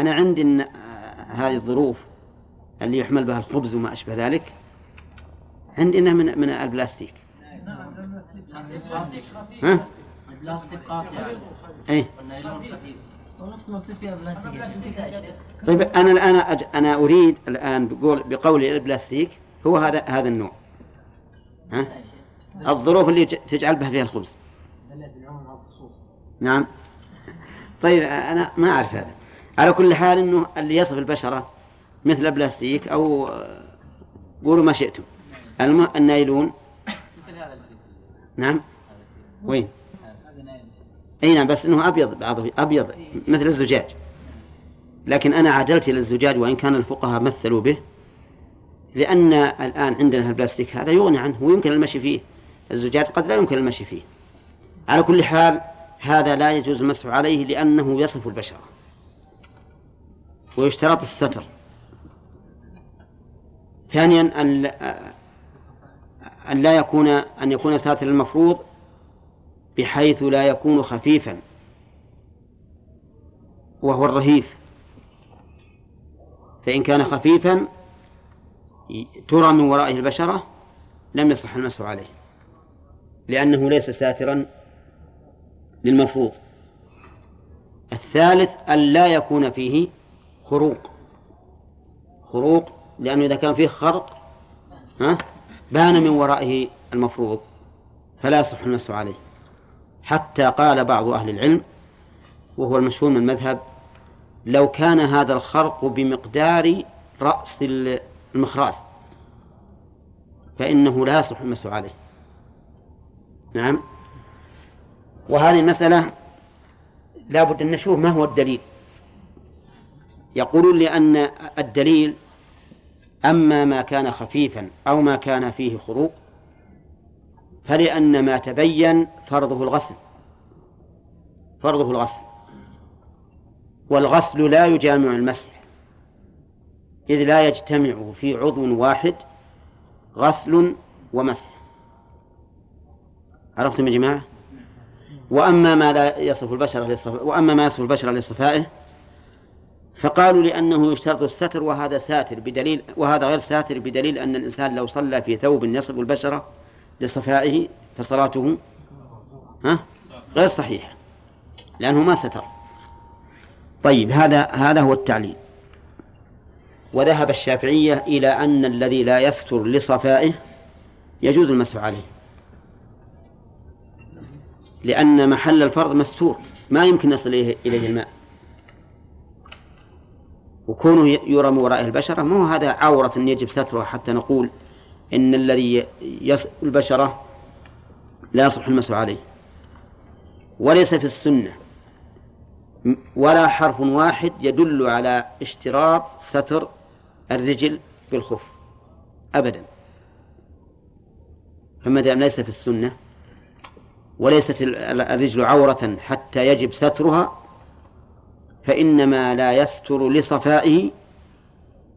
أنا عندي إن هذه الظروف اللي يحمل بها الخبز وما أشبه ذلك عندي إنها من من البلاستيك. ها؟ البلاستيك قاسي اي طيب أنا الآن أج... أنا أريد الآن بقول بقولي البلاستيك هو هذا هذا النوع. ها؟ الظروف اللي تجعل بها فيها الخبز. نعم. طيب أنا ما أعرف هذا. على كل حال إنه اللي يصف البشرة مثل البلاستيك أو قولوا ما شئتم. النايلون. نعم. وين؟ أي نعم بس إنه أبيض بعضه أبيض مثل الزجاج. لكن أنا عدلت إلى الزجاج وإن كان الفقهاء مثلوا به لأن الآن عندنا البلاستيك هذا يغني عنه ويمكن المشي فيه. الزجاج قد لا يمكن المشي فيه. على كل حال هذا لا يجوز المسح عليه لأنه يصف البشرة. ويشترط الستر. ثانيا أن لا يكون أن يكون ساتر المفروض بحيث لا يكون خفيفا. وهو الرهيف. فإن كان خفيفا ترى من ورائه البشرة لم يصح المسح عليه. لأنه ليس ساترا للمفروض. الثالث أن لا يكون فيه خروق. خروق لأنه إذا كان فيه خرق ها بان من ورائه المفروض فلا يصح المسح عليه. حتى قال بعض أهل العلم وهو المشهور من المذهب لو كان هذا الخرق بمقدار رأس المخراز فإنه لا يصح المسح عليه. نعم. وهذه المسألة لا بد أن نشوف ما هو الدليل. يقولون لأن الدليل أما ما كان خفيفا أو ما كان فيه خروق فلأن ما تبين فرضه الغسل فرضه الغسل والغسل لا يجامع المسح إذ لا يجتمع في عضو واحد غسل ومسح عرفتم يا جماعة وأما ما لا يصف البشر. وأما ما يصف البشر لصفائه فقالوا لأنه يشترط الستر وهذا ساتر بدليل وهذا غير ساتر بدليل أن الإنسان لو صلى في ثوب يصف البشرة لصفائه فصلاته ها؟ غير صحيحة لأنه ما ستر. طيب هذا هذا هو التعليل. وذهب الشافعية إلى أن الذي لا يستر لصفائه يجوز المسح عليه. لأن محل الفرض مستور ما يمكن يصل إليه الماء. وكونه يرى من وراء البشرة ما هو هذا عورة يجب سترها حتى نقول إن الذي يص البشرة لا يصح المسح عليه. وليس في السنة. ولا حرف واحد يدل على اشتراط ستر الرجل بالخف. أبدا. فما دام ليس في السنة. وليست الرجل عورة حتى يجب سترها فإنما لا يستر لصفائه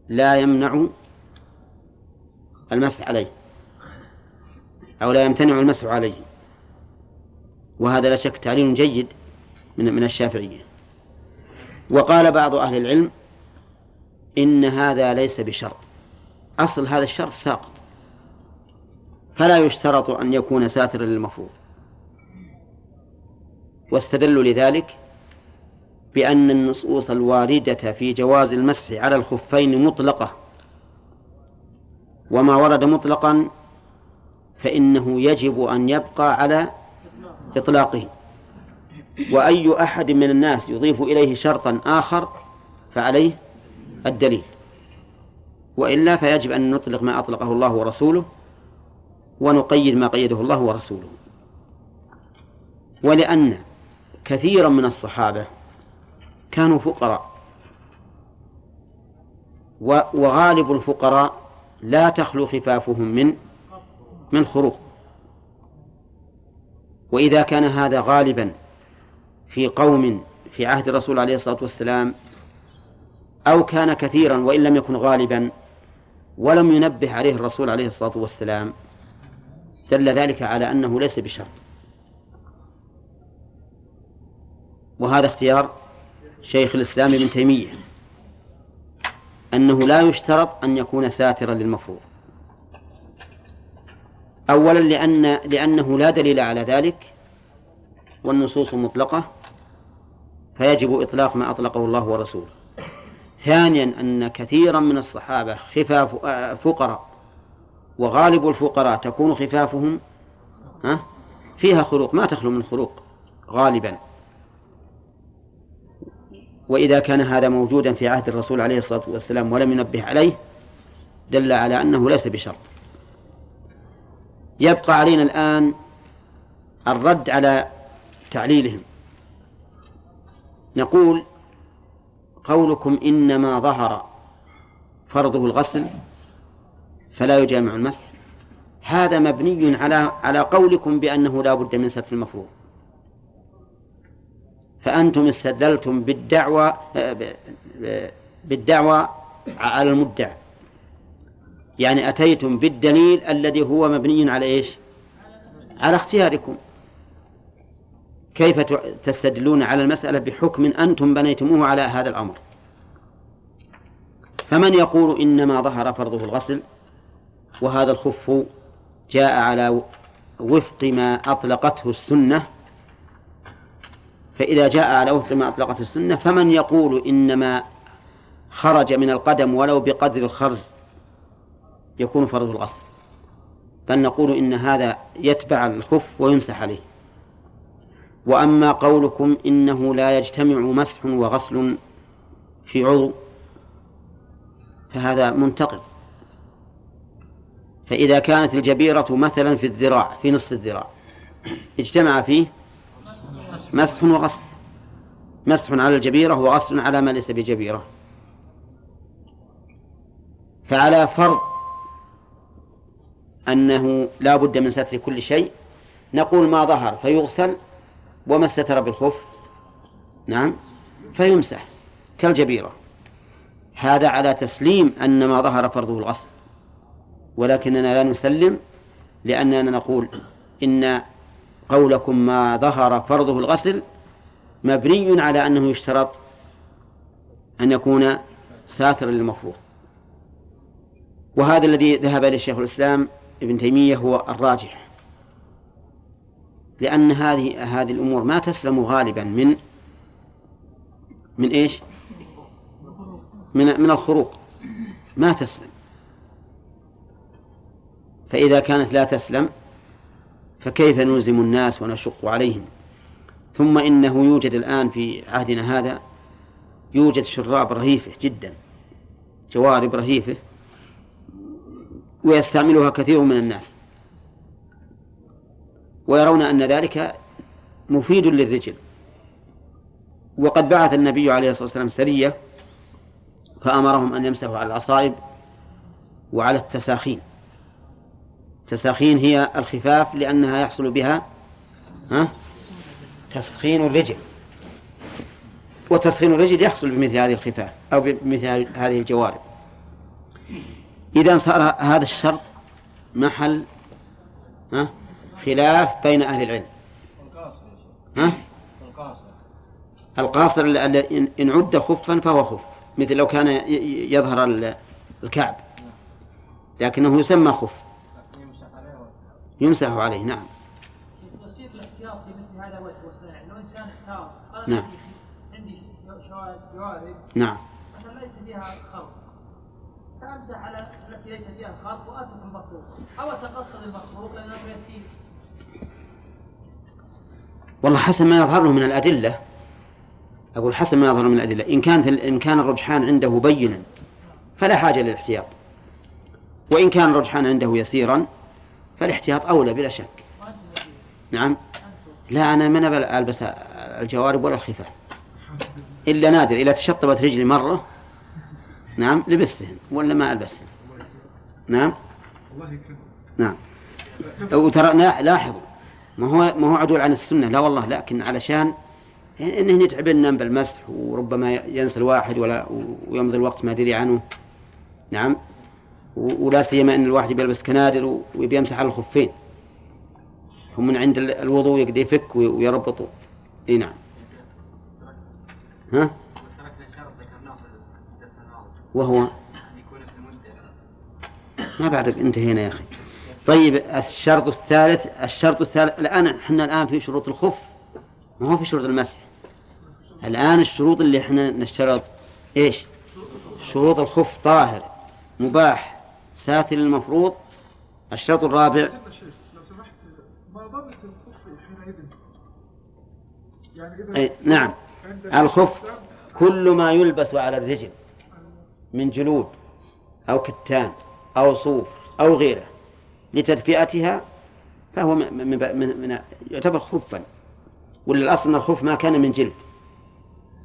لا يمنع المسح عليه أو لا يمتنع المسح عليه. وهذا لا شك تعليم جيد من من الشافعية. وقال بعض أهل العلم إن هذا ليس بشرط. أصل هذا الشرط ساقط. فلا يشترط أن يكون ساترا للمفروض. واستدلوا لذلك بأن النصوص الواردة في جواز المسح على الخفين مطلقة. وما ورد مطلقا فإنه يجب أن يبقى على إطلاقه. وأي أحد من الناس يضيف إليه شرطا آخر فعليه الدليل. وإلا فيجب أن نطلق ما أطلقه الله ورسوله ونقيد ما قيده الله ورسوله. ولأن كثيرا من الصحابة كانوا فقراء. وغالب الفقراء لا تخلو خفافهم من من خروق وإذا كان هذا غالبا في قوم في عهد الرسول عليه الصلاة والسلام أو كان كثيرا وإن لم يكن غالبا ولم ينبه عليه الرسول عليه الصلاة والسلام دل ذلك على أنه ليس بشرط. وهذا اختيار شيخ الإسلام ابن تيمية أنه لا يشترط أن يكون ساترا للمفروض. أولا لأن لأنه لا دليل على ذلك والنصوص مطلقة فيجب إطلاق ما أطلقه الله ورسوله. ثانيا أن كثيرا من الصحابة خفاف فقراء وغالب الفقراء تكون خفافهم ها فيها خلوق ما تخلو من خلوق غالبا. وإذا كان هذا موجودا في عهد الرسول عليه الصلاة والسلام ولم ينبه عليه دل على أنه ليس بشرط. يبقى علينا الآن الرد على تعليلهم. نقول قولكم إنما ظهر فرضه الغسل فلا يجامع المسح. هذا مبني على على قولكم بأنه لا بد من ستر المفروض. فأنتم استدلتم بالدعوة بالدعوة على المدعى. يعني أتيتم بالدليل الذي هو مبني على إيش؟ على اختياركم. كيف تستدلون على المسألة بحكم أنتم بنيتموه على هذا الأمر؟ فمن يقول إنما ظهر فرضه الغسل وهذا الخف جاء على وفق ما أطلقته السنة فإذا جاء على وفق ما أطلقته السنة فمن يقول إنما خرج من القدم ولو بقدر الخرز يكون فرض الغسل بل نقول إن هذا يتبع الخف ويمسح عليه. وأما قولكم إنه لا يجتمع مسح وغسل في عضو فهذا منتقد. فإذا كانت الجبيرة مثلا في الذراع في نصف الذراع اجتمع فيه مسح وغسل مسح على الجبيرة وغسل على ما ليس بجبيرة. فعلى فرض أنه لا بد من ستر كل شيء نقول ما ظهر فيغسل وما استتر بالخف. نعم. فيمسح كالجبيرة. هذا على تسليم أن ما ظهر فرضه الغسل ولكننا لا نسلم لأننا نقول إن قولكم ما ظهر فرضه الغسل مبني على أنه يشترط أن يكون ساترا للمفروض. وهذا الذي ذهب إليه شيخ الإسلام ابن تيمية هو الراجح لأن هذه هذه الأمور ما تسلم غالبا من من إيش؟ من من الخروق. ما تسلم. فإذا كانت لا تسلم فكيف نلزم الناس ونشق عليهم؟ ثم إنه يوجد الآن في عهدنا هذا يوجد شراب رهيفة جدا جوارب رهيفة ويستعملها كثير من الناس. ويرون أن ذلك مفيد للرجل. وقد بعث النبي عليه الصلاة والسلام سرية فأمرهم أن يمسحوا على العصائب وعلى التساخين. التساخين هي الخفاف لأنها يحصل بها ها؟ تسخين الرجل. وتسخين الرجل يحصل بمثل هذه الخفاف أو بمثل هذه الجوارب. إذا صار هذا الشرط محل ها؟ خلاف بين أهل العلم. ها؟ القاصر إن عد خفا فهو خف مثل لو كان يظهر الكعب. لكنه يسمى خف. يمسح عليه نعم. الاحتياط في مثل هذا وسوسه لو إنسان احتار نعم. عندي جوارب. نعم. ليس فيها خلط فامسح على التي ليس فيها خلط وأترك المخلوق. أو أتقصد المخلوق لأنه يسير. والله حسب ما يظهر له من الأدلة. أقول حسب ما يظهر من الأدلة. إن كانت إن كان الرجحان عنده بينا فلا حاجة للاحتياط. وإن كان الرجحان عنده يسيرا فالاحتياط أولى بلا شك. نعم. لا أنا ما ألبس الجوارب ولا الخفاف. إلا نادر إذا تشطبت رجلي مرة. نعم. لبستهن ولا ما ألبسهن نعم. نعم. وترى لاحظوا. ما هو ما هو عدول عن السنة. لا والله لكن علشان انه يتعب النوم بالمسح وربما ينسى الواحد ولا ويمضي الوقت ما دري عنه. نعم. ولا سيما أن الواحد بيلبس كنادر وبيمسح على الخفين. هم من عند الوضوء يقدر يفك ويربطوا إي نعم. ها؟ وهو؟ ما بعد انتهينا يا أخي. طيب الشرط الثالث الشرط الثالث الآن إحنا الآن في شروط الخف. ما هو في شروط المسح. الآن الشروط اللي إحنا نشترط إيش؟ شروط الخف طاهر مباح. ساتر المفروض الشرط الرابع. لو سمحت ما ضبط الخف حينئذ. يعني أي نعم. الخف كل ما يلبس على الرجل من جلود أو كتان أو صوف أو غيره لتدفئتها فهو من من من من يعتبر خفا. ولا الأصل أن الخف ما كان من جلد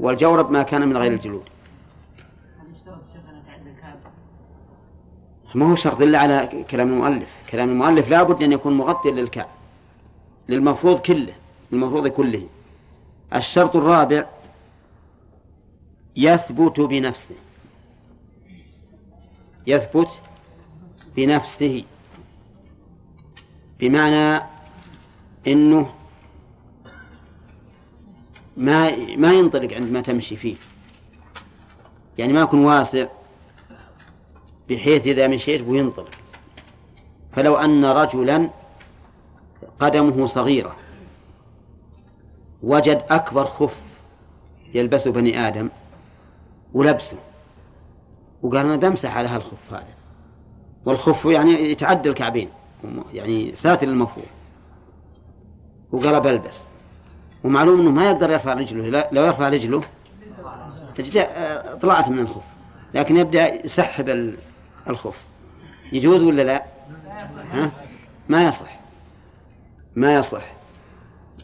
والجورب ما كان من غير الجلود. ما هو شرط إلا على كلام المؤلف. كلام المؤلف لا بد أن يكون مغطيا للكعب للمفروض كله للمفروض كله. الشرط الرابع يثبت بنفسه. يثبت بنفسه. بمعنى إنه ما ما ينطلق عندما تمشي فيه. يعني ما يكون واسع. بحيث إذا مشيت وينطلق. فلو أن رجلا قدمه صغيرة وجد أكبر خف يلبسه بني آدم ولبسه وقال أنا بمسح على هالخف هذا. والخف يعني يتعدى الكعبين يعني ساتر المفروض وقال بلبس. ومعلوم إنه ما يقدر يرفع رجله لو يرفع رجله طلعت من الخف لكن يبدأ يسحب الخف يجوز ولا لا؟ ها؟ ما يصح. ما يصح.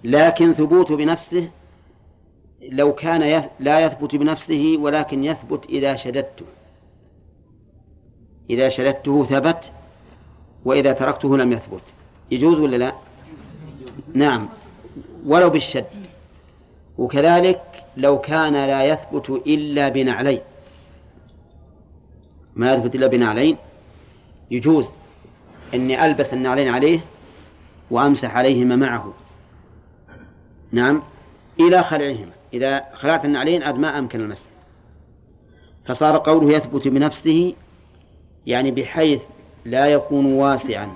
لكن ثبوته بنفسه لو كان لا يثبت بنفسه ولكن يثبت إذا شددته. إذا شددته ثبت وإذا تركته لم يثبت. يجوز ولا لا؟ نعم. ولو بالشد. وكذلك لو كان لا يثبت إلا بنعلين ما يثبت إلا بنعلين يجوز أني ألبس النعلين عليه وأمسح عليهما معه. نعم. إلى خلعهما. إذا خلعت النعلين عاد ما أمكن المسح. فصار قوله يثبت بنفسه يعني بحيث لا يكون واسعا.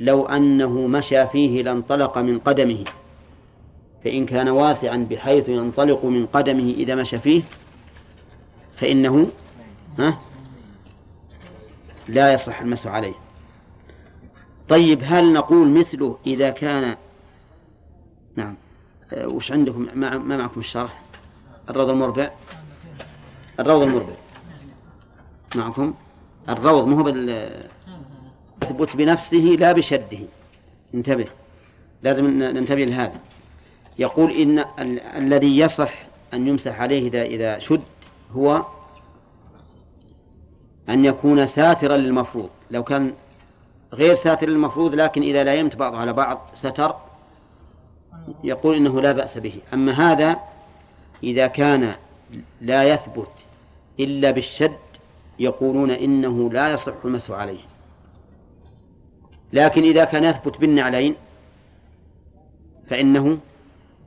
لو أنه مشى فيه لانطلق من قدمه. فإن كان واسعا بحيث ينطلق من قدمه إذا مشى فيه فإنه ها؟ لا يصح المسح عليه. طيب هل نقول مثله إذا كان نعم. أه وش عندكم؟ ما, ما معكم الشرح؟ الروض المربع؟ الروض المربع. معكم؟ الروض مو بال يثبت بنفسه لا بشده. انتبه. لازم ننتبه لهذا. يقول إن ال الذي يصح أن يمسح عليه إذا إذا شد هو أن يكون ساترا للمفروض. لو كان غير ساتر للمفروض لكن إذا لا يمت بعضه على بعض ستر يقول إنه لا بأس به. أما هذا إذا كان لا يثبت إلا بالشد يقولون إنه لا يصح المسح عليه. لكن إذا كان يثبت بالنعلين فإنه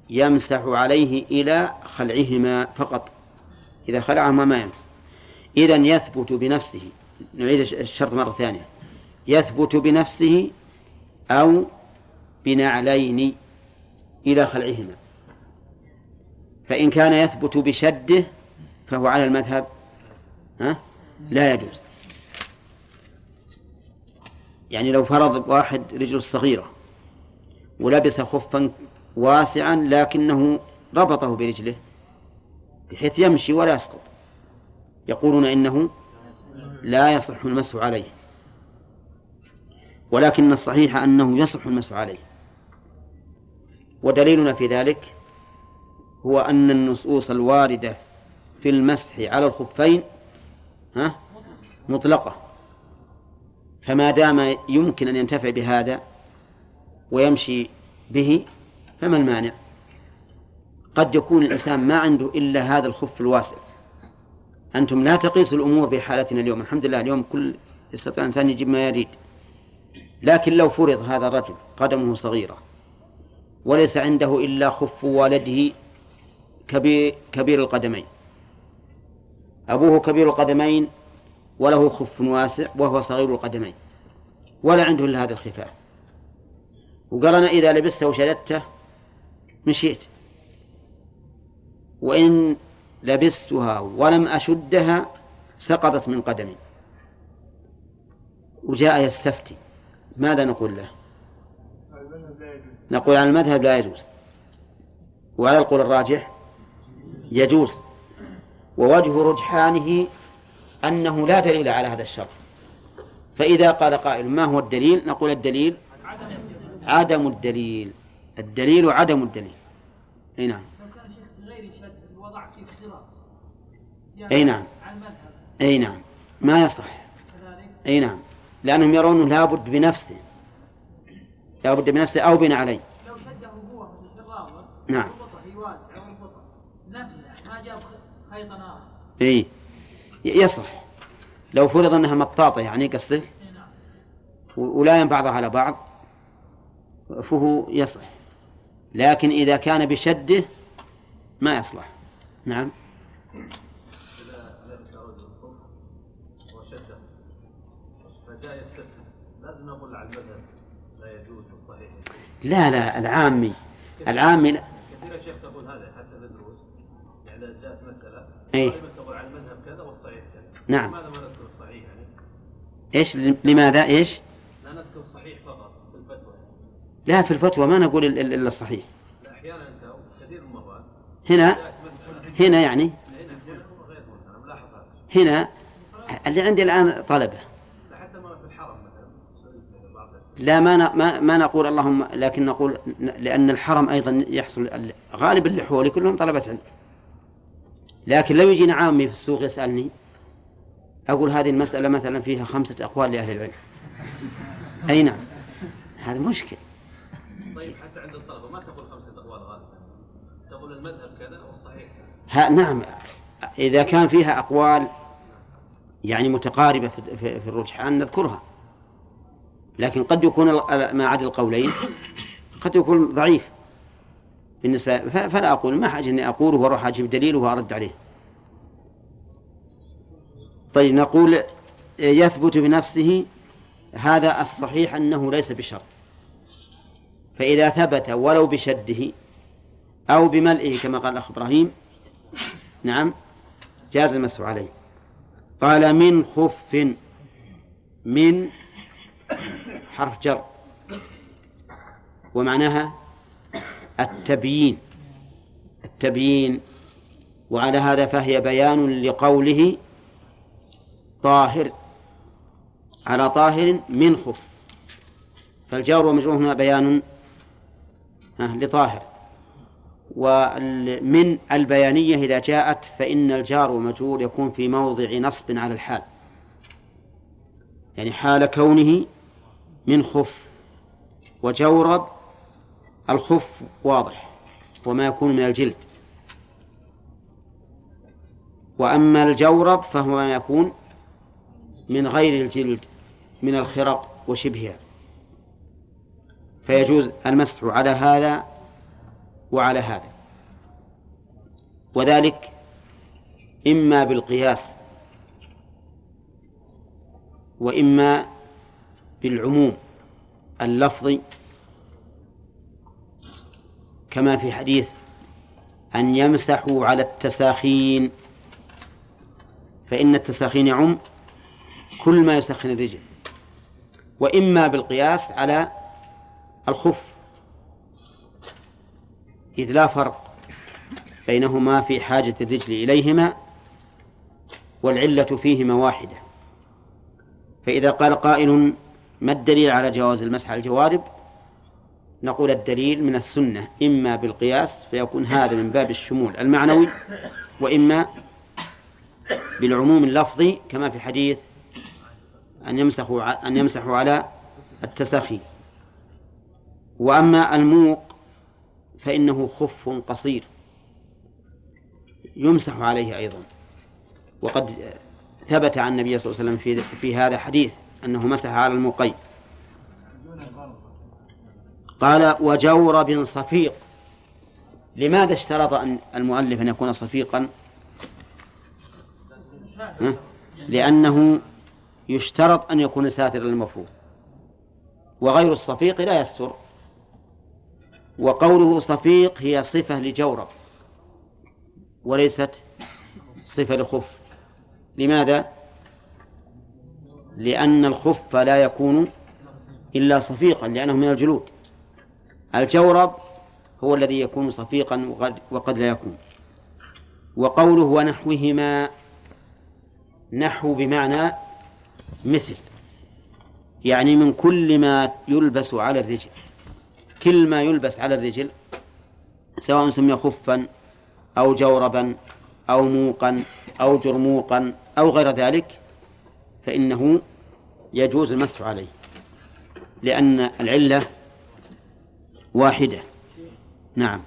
يمسح عليه إلى خلعهما فقط. إذا خلعهما ما يمسح. إذا يثبت بنفسه نعيد الشرط مرة ثانية. يثبت بنفسه أو بنعلين إلى خلعهما. فإن كان يثبت بشده فهو على المذهب ها؟ لا يجوز. يعني لو فرض واحد رجل صغيرة ولبس خفا واسعا لكنه ربطه برجله بحيث يمشي ولا يسقط. يقولون إنه لا يصح المسح عليه. ولكن الصحيح أنه يصح المسح عليه. ودليلنا في ذلك هو أن النصوص الواردة في المسح على الخفين ها مطلقة. فما دام يمكن أن ينتفع بهذا ويمشي به فما المانع؟ قد يكون الإنسان ما عنده إلا هذا الخف الواسع. أنتم لا تقيسوا الأمور بحالتنا اليوم. الحمد لله اليوم كل يستطيع الإنسان يجيب ما يريد. لكن لو فرض هذا الرجل قدمه صغيرة وليس عنده إلا خف والده كبير, كبير القدمين. أبوه كبير القدمين وله خف واسع وهو صغير القدمين. ولا عنده إلا هذا الخفاف وقال أنا إذا لبسته وشددته مشيت. وإن لبستها ولم أشدها سقطت من قدمي. وجاء يستفتي. ماذا نقول له؟ نقول على المذهب لا يجوز. وعلى القول الراجح يجوز. ووجه رجحانه أنه لا دليل على هذا الشرط. فإذا قال قائل ما هو الدليل؟ نقول الدليل عدم الدليل. الدليل عدم الدليل. نعم. أي نعم. أي نعم. ما يصح. أي نعم. لأنهم يرون لابد بنفسه. لابد بنفسه أو بناء عليه. لو شده نعم. ما جاب خيطا إي. يصح. لو فرض أنها مطاطه يعني قصده ولاين بعضها على بعض فهو يصح. لكن إذا كان بشده ما يصلح. نعم لازم نقول على المذهب لا يجوز الصحيح لا لا العامي العامي لا كثير يا شيخ تقول هذا حتى في الدروس يعني جاءت مسألة اي تقول على المذهب كذا والصحيح كذا نعم لماذا ما نذكر الصحيح يعني؟ إيش لماذا إيش؟ لا نذكر الصحيح فقط في الفتوى لا في الفتوى ما نقول الا الصحيح لا أحيانا انت كثير من المرات هنا هنا يعني هنا اللي عندي الان طلبه لا ما ما ما نقول اللهم لكن نقول لأن الحرم أيضا يحصل غالب اللي حولي كلهم طلبة علم. لكن لو يجينا عامي في السوق يسألني أقول هذه المسألة مثلا فيها خمسة أقوال لأهل العلم. أي نعم. هذا مشكل. طيب حتى عند الطلبة ما تقول خمسة أقوال غالبا؟ تقول المذهب كذا والصحيح. ها نعم. إذا كان فيها أقوال يعني متقاربة في الرجحان نذكرها. لكن قد يكون ما عدا القولين قد يكون ضعيف. بالنسبة فلا أقول ما حاجة إني أقوله وأروح أجيب دليله وأرد عليه. طيب نقول يثبت بنفسه هذا الصحيح أنه ليس بشرط فإذا ثبت ولو بشده أو بملئه كما قال الأخ إبراهيم نعم جاز المسح عليه. قال من خف من حرف جر. ومعناها التبيين. التبيين. وعلى هذا فهي بيان لقوله طاهر. على طاهر من خف. فالجار ومجرور هنا بيان لطاهر. ومن البيانية إذا جاءت فإن الجار والمجرور يكون في موضع نصب على الحال. يعني حال كونه من خف وجورب الخف واضح وما يكون من الجلد. وأما الجورب فهو ما يكون من غير الجلد من الخرق وشبهها. فيجوز المسح على هذا وعلى هذا. وذلك إما بالقياس وإما بالعموم اللفظي كما في حديث أن يمسحوا على التساخين فإن التساخين يعم كل ما يسخن الرجل وإما بالقياس على الخف إذ لا فرق بينهما في حاجة الرجل إليهما والعلة فيهما واحدة فإذا قال قائل ما الدليل على جواز المسح على الجوارب؟ نقول الدليل من السنة إما بالقياس فيكون هذا من باب الشمول المعنوي وإما بالعموم اللفظي كما في حديث أن يمسحوا أن يمسحوا على التسخي. وأما الموق فإنه خف قصير. يمسح عليه أيضا. وقد ثبت عن النبي صلى الله عليه وسلم في, في هذا حديث. أنه مسح على المقي قال وجورب صفيق. لماذا اشترط أن المؤلف أن يكون صفيقا؟ لأنه يشترط أن يكون ساترا للمفروض. وغير الصفيق لا يستر. وقوله صفيق هي صفة لجورب وليست صفة لخف. لماذا؟ لأن الخف لا يكون إلا صفيقا لأنه من الجلود. الجورب هو الذي يكون صفيقا وقد لا يكون. وقوله ونحوهما نحو بمعنى مثل يعني من كل ما يلبس على الرجل كل ما يلبس على الرجل سواء سمي خفا أو جوربا أو موقا أو جرموقا أو غير ذلك فإنه يجوز المسح عليه لأن العلة واحدة. نعم.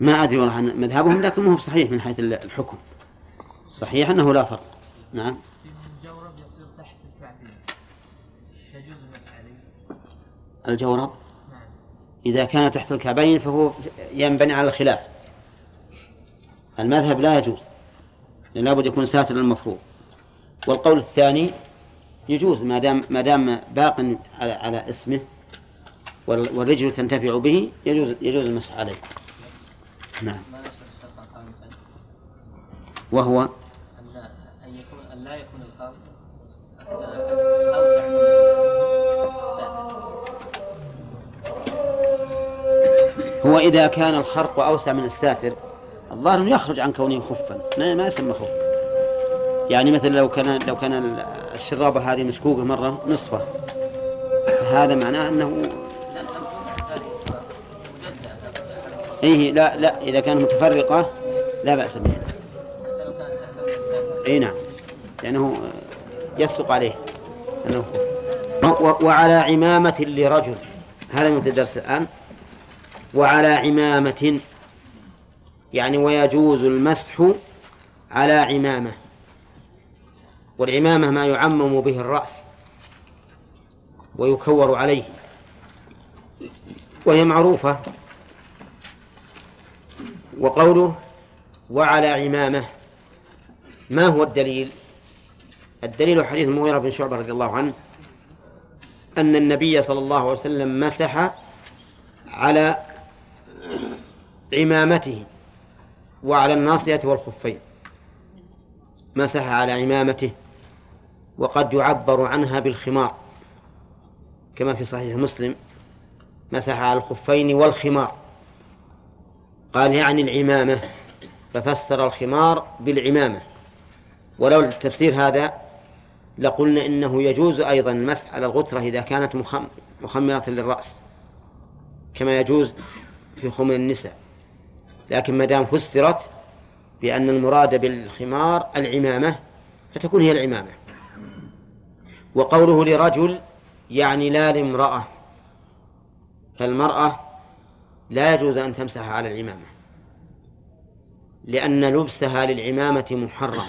ما أدري والله عن مذهبهم لكن ما هو صحيح من حيث الحكم. صحيح أنه لا فرق. نعم. الجورب يصير تحت الكعبين. يجوز المسح عليه. الجورب نعم. إذا كان تحت الكعبين فهو ينبني على الخلاف. المذهب لا يجوز لأن لابد يكون ساتر المفروض والقول الثاني يجوز ما دام ما دام باق على, على اسمه والرجل تنتفع به يجوز يجوز المسح عليه. نعم. وهو أن يكون أن لا يكون أوسع هو إذا كان الخرق أوسع من الساتر الظاهر يخرج عن كونه خفا. ما, يسمى خف. يعني مثل لو كان لو كان الشرابة هذه مشكوكة مرة نصفه. هذا معناه أنه إيه لا لا إذا كانت متفرقة لا بأس بها. اي نعم. لأنه يصدق عليه. أنه وعلى عمامة لرجل. هذا مثل الدرس الآن. وعلى عمامة يعني ويجوز المسح على عمامة. والعمامة ما يعمم به الرأس ويكور عليه. وهي معروفة. وقوله وعلى عمامة. ما هو الدليل؟ الدليل حديث المغيرة بن شعبة رضي الله عنه. أن النبي صلى الله عليه وسلم مسح على عمامته. وعلى الناصية والخفين. مسح على عمامته وقد يعبر عنها بالخمار. كما في صحيح مسلم مسح على الخفين والخمار. قال يعني العمامة ففسر الخمار بالعمامة. ولو التفسير هذا لقلنا إنه يجوز أيضا المسح على الغترة إذا كانت مخمرة للرأس. كما يجوز في خمر النساء. لكن ما دام فسرت بأن المراد بالخمار العمامة فتكون هي العمامة. وقوله لرجل يعني لا لامرأة فالمرأة لا يجوز أن تمسح على العمامة لأن لبسها للعمامة محرم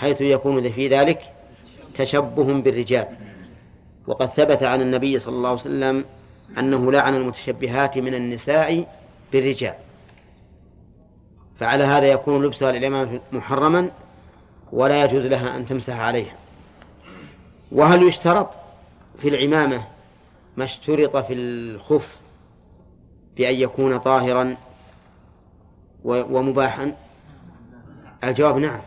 حيث يكون في ذلك تشبه بالرجال. وقد ثبت عن النبي صلى الله عليه وسلم أنه لعن المتشبهات من النساء بالرجال. فعلى هذا يكون لبسها للعمامة محرما ولا يجوز لها أن تمسح عليها. وهل يشترط في العمامة ما اشترط في الخف بأن يكون طاهرا ومباحا؟ الجواب نعم.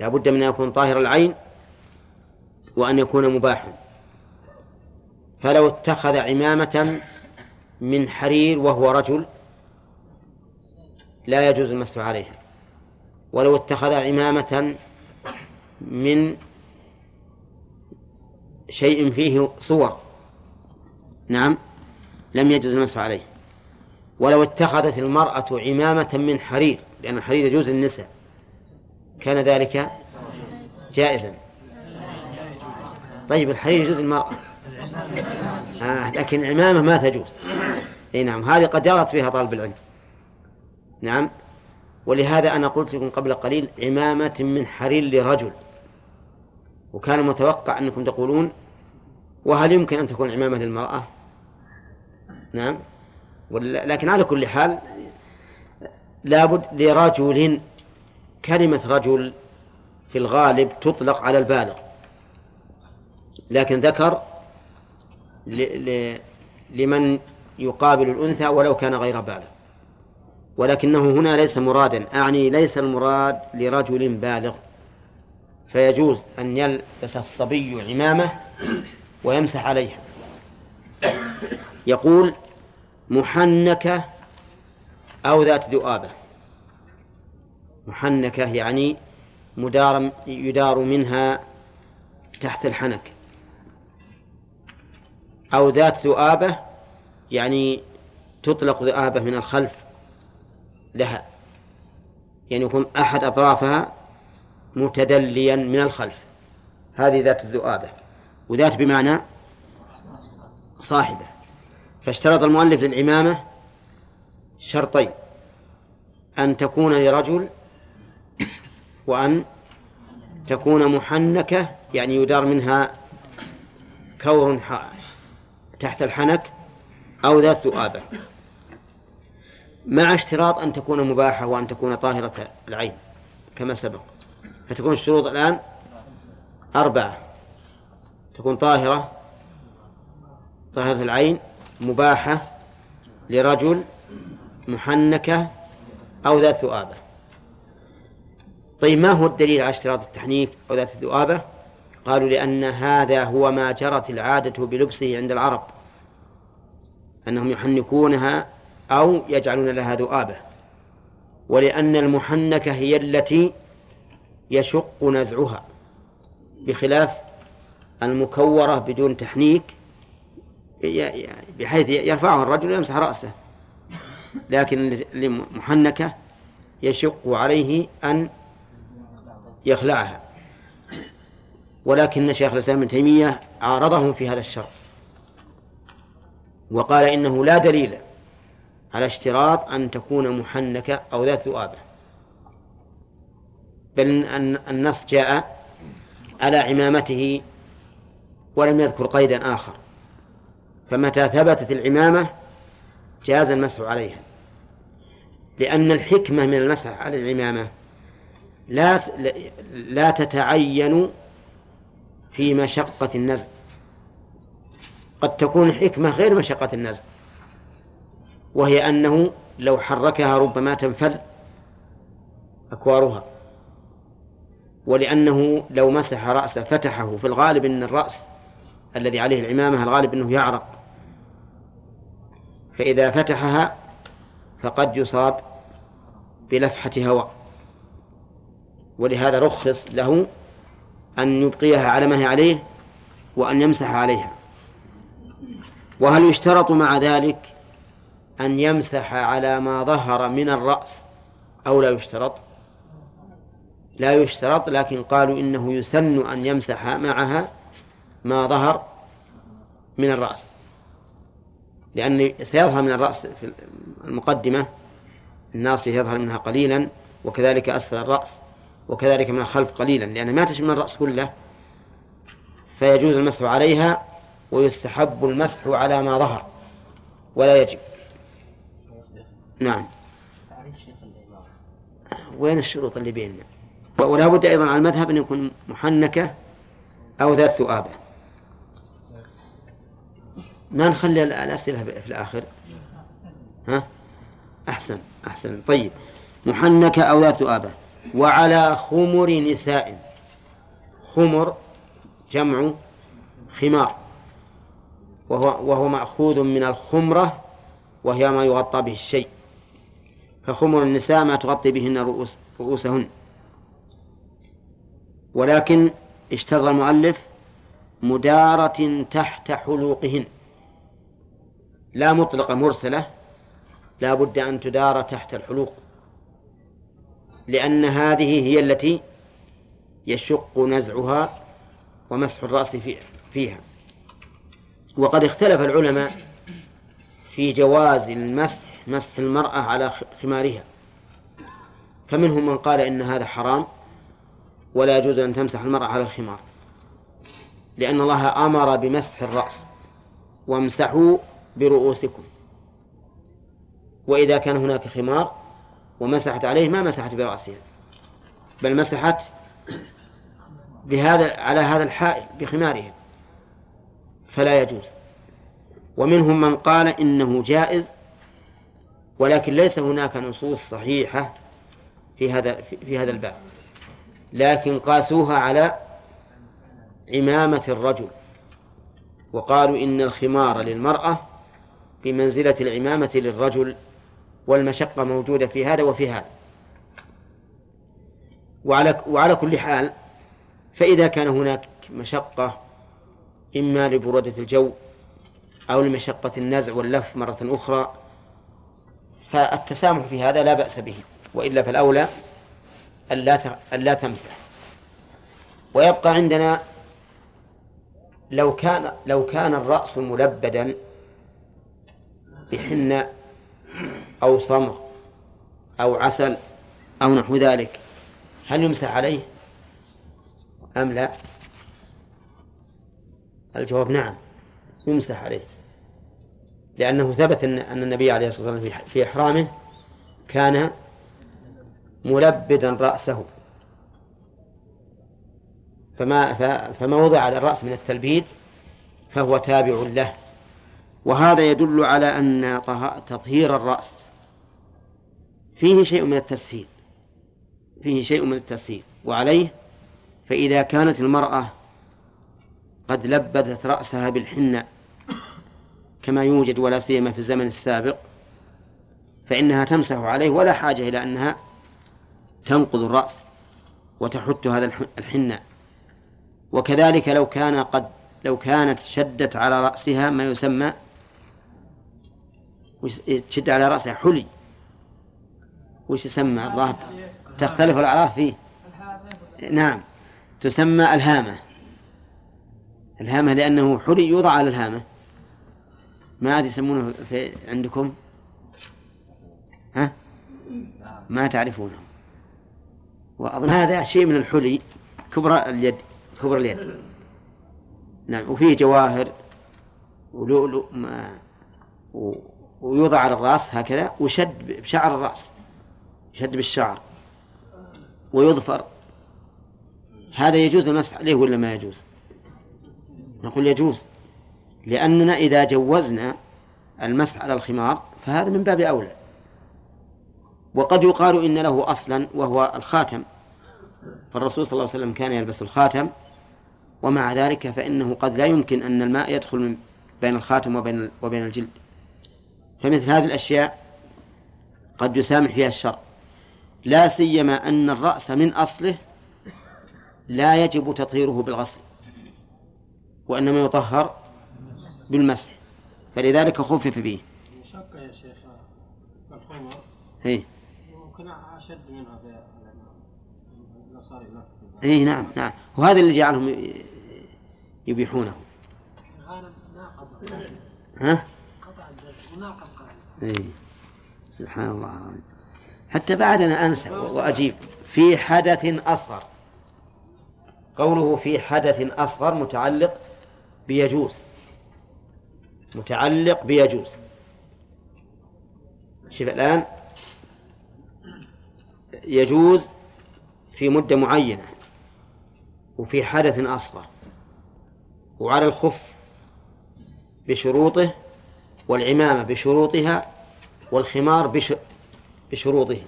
لا بد من أن يكون طاهر العين وأن يكون مباحا. فلو اتخذ عمامة من حرير وهو رجل لا يجوز المسح عليها. ولو اتخذ عمامة من شيء فيه صور. نعم لم يجوز المسح عليه ولو اتخذت المرأة عمامة من حرير لأن الحرير يجوز للنساء. كان ذلك جائزا. طيب الحرير يجوز للمرأة. آه لكن عمامة ما تجوز. إي نعم هذه قد جرت فيها طالب العلم. نعم ولهذا أنا قلت لكم قبل قليل عمامة من حرير لرجل. وكان متوقع أنكم تقولون وهل يمكن أن تكون عمامة للمرأة؟ نعم لكن على كل حال لابد لرجل كلمة رجل في الغالب تطلق على البالغ. لكن ذكر لمن يقابل الأنثى ولو كان غير بالغ. ولكنه هنا ليس مرادا أعني ليس المراد لرجل بالغ. فيجوز أن يلبس الصبي عمامة ويمسح عليها. يقول محنكة أو ذات ذؤابة. محنكة يعني مدار يدار منها تحت الحنك. أو ذات ذؤابة يعني تطلق ذؤابة من الخلف لها. يعني يكون أحد أطرافها متدليا من الخلف. هذه ذات الذؤابة وذات بمعنى صاحبة. فاشترط المؤلف للعمامة شرطين. أن تكون لرجل وأن تكون محنكة يعني يدار منها كور تحت الحنك أو ذات ذؤابة. مع اشتراط أن تكون مباحة وأن تكون طاهرة العين كما سبق. فتكون الشروط الآن أربعة. تكون طاهرة طاهرة العين مباحة لرجل محنكة أو ذات ذؤابة. طيب ما هو الدليل على اشتراط التحنيك أو ذات الذؤابة قالوا لأن هذا هو ما جرت العادة بلبسه عند العرب. أنهم يحنكونها أو يجعلون لها ذؤابة. ولأن المحنكة هي التي يشق نزعها بخلاف المكورة بدون تحنيك بحيث يرفعها الرجل ويمسح رأسه. لكن المحنكة يشق عليه أن يخلعها. ولكن شيخ الإسلام ابن تيمية عارضهم في هذا الشرط وقال إنه لا دليل على اشتراط أن تكون محنكة أو ذات ذؤابة. بل أن النص جاء على عمامته ولم يذكر قيدا آخر. فمتى ثبتت العمامة جاز المسح عليها. لأن الحكمة من المسح على العمامة لا لا تتعين في مشقة النزع. قد تكون الحكمة غير مشقة النزع. وهي أنه لو حركها ربما تنفل أكوارها. ولأنه لو مسح رأسه فتحه في الغالب أن الرأس الذي عليه العمامة الغالب أنه يعرق. فإذا فتحها فقد يصاب بلفحة هواء. ولهذا رخص له أن يبقيها على ما هي عليه وأن يمسح عليها. وهل يشترط مع ذلك أن يمسح على ما ظهر من الرأس أو لا يشترط؟ لا يشترط لكن قالوا إنه يسن أن يمسح معها ما ظهر من الرأس لأن سيظهر من الرأس في المقدمة الناصية يظهر منها قليلا وكذلك أسفل الرأس وكذلك من الخلف قليلا لأن ما تشمل الرأس كله فيجوز المسح عليها ويستحب المسح على ما ظهر ولا يجب. نعم. وين الشروط اللي بيننا؟ ولا بد أيضا على المذهب أن يكون محنكة أو ذات ثؤابة ما نخلي الأسئلة في الآخر؟ ها؟ أحسن أحسن. طيب. محنكة أو ذات ثؤابة وعلى خمر نساء. خمر جمع خمار. وهو, وهو مأخوذ من الخمرة وهي ما يغطى به الشيء. فخمر النساء ما تغطي بهن رؤوس رؤوسهن. ولكن اشترط المؤلف مدارة تحت حلوقهن. لا مطلقة مرسلة لا بد أن تدار تحت الحلوق. لأن هذه هي التي يشق نزعها ومسح الرأس فيها. وقد اختلف العلماء في جواز المسح مسح المرأة على خمارها. فمنهم من قال إن هذا حرام ولا يجوز أن تمسح المرأة على الخمار لأن الله أمر بمسح الرأس وامسحوا برؤوسكم. وإذا كان هناك خمار ومسحت عليه ما مسحت برأسها بل مسحت بهذا على هذا الحائل بخمارها. فلا يجوز. ومنهم من قال إنه جائز ولكن ليس هناك نصوص صحيحة في هذا في هذا الباب. لكن قاسوها على عمامة الرجل وقالوا إن الخمار للمرأة بمنزلة العمامة للرجل والمشقة موجودة في هذا وفي هذا. وعلى وعلى كل حال فإذا كان هناك مشقة إما لبرودة الجو أو لمشقة النزع واللف مرة أخرى فالتسامح في هذا لا بأس به وإلا فالأولى ألا ألا تمسح. ويبقى عندنا لو كان لو كان الرأس ملبدا بحنة أو صمغ أو عسل أو نحو ذلك هل يمسح عليه؟ أم لا؟ الجواب نعم يمسح عليه. لأنه ثبت أن النبي عليه الصلاة والسلام في إحرامه كان ملبدا رأسه. فما فما وضع على الرأس من التلبيد فهو تابع له. وهذا يدل على أن تطهير الرأس. فيه شيء من التسهيل. فيه شيء من التسهيل. وعليه فإذا كانت المرأة قد لبدت رأسها بالحنة كما يوجد ولا سيما في الزمن السابق فإنها تمسح عليه ولا حاجة إلى أنها تنقض الرأس وتحت هذا الحنة. وكذلك لو كان قد لو كانت شدت على رأسها ما يسمى تشد على رأسها حلي وش يسمى؟ الله تختلف الأعراف فيه. نعم تسمى ألهامة. الهامة لأنه حلي يوضع على الهامة. ما عاد يسمونه في عندكم؟ ها؟ ما تعرفونه. وأظن هذا شيء من الحلي. كبر اليد كبر اليد. نعم وفيه جواهر ولؤلؤ ويوضع على الرأس هكذا وشد بشعر الرأس. يشد بالشعر. ويظفر. هذا يجوز المسح عليه ولا ما يجوز؟ نقول يجوز لأننا إذا جوزنا المسح على الخمار فهذا من باب أولى. وقد يقال إن له أصلا وهو الخاتم. فالرسول صلى الله عليه وسلم كان يلبس الخاتم ومع ذلك فإنه قد لا يمكن أن الماء يدخل من بين الخاتم وبين وبين الجلد. فمثل هذه الأشياء قد يسامح فيها الشرع. لا سيما أن الرأس من أصله لا يجب تطهيره بالغسل. وإنما يطهر بالمسح. فلذلك خفف به. شق يا شيخ. الحمر اي ممكن أشد منها في اي نعم نعم. وهذا اللي جعلهم يبيحونه. ها؟ اي سبحان الله. العظيم حتى بعد أنا أنسى وأجيب في حدث أصغر. قوله في حدث أصغر متعلق بيجوز. متعلق بيجوز. شوف الآن. يجوز في مدة معينة وفي حدث أصغر وعلى الخف بشروطه والعمامة بشروطها والخمار بشروطه.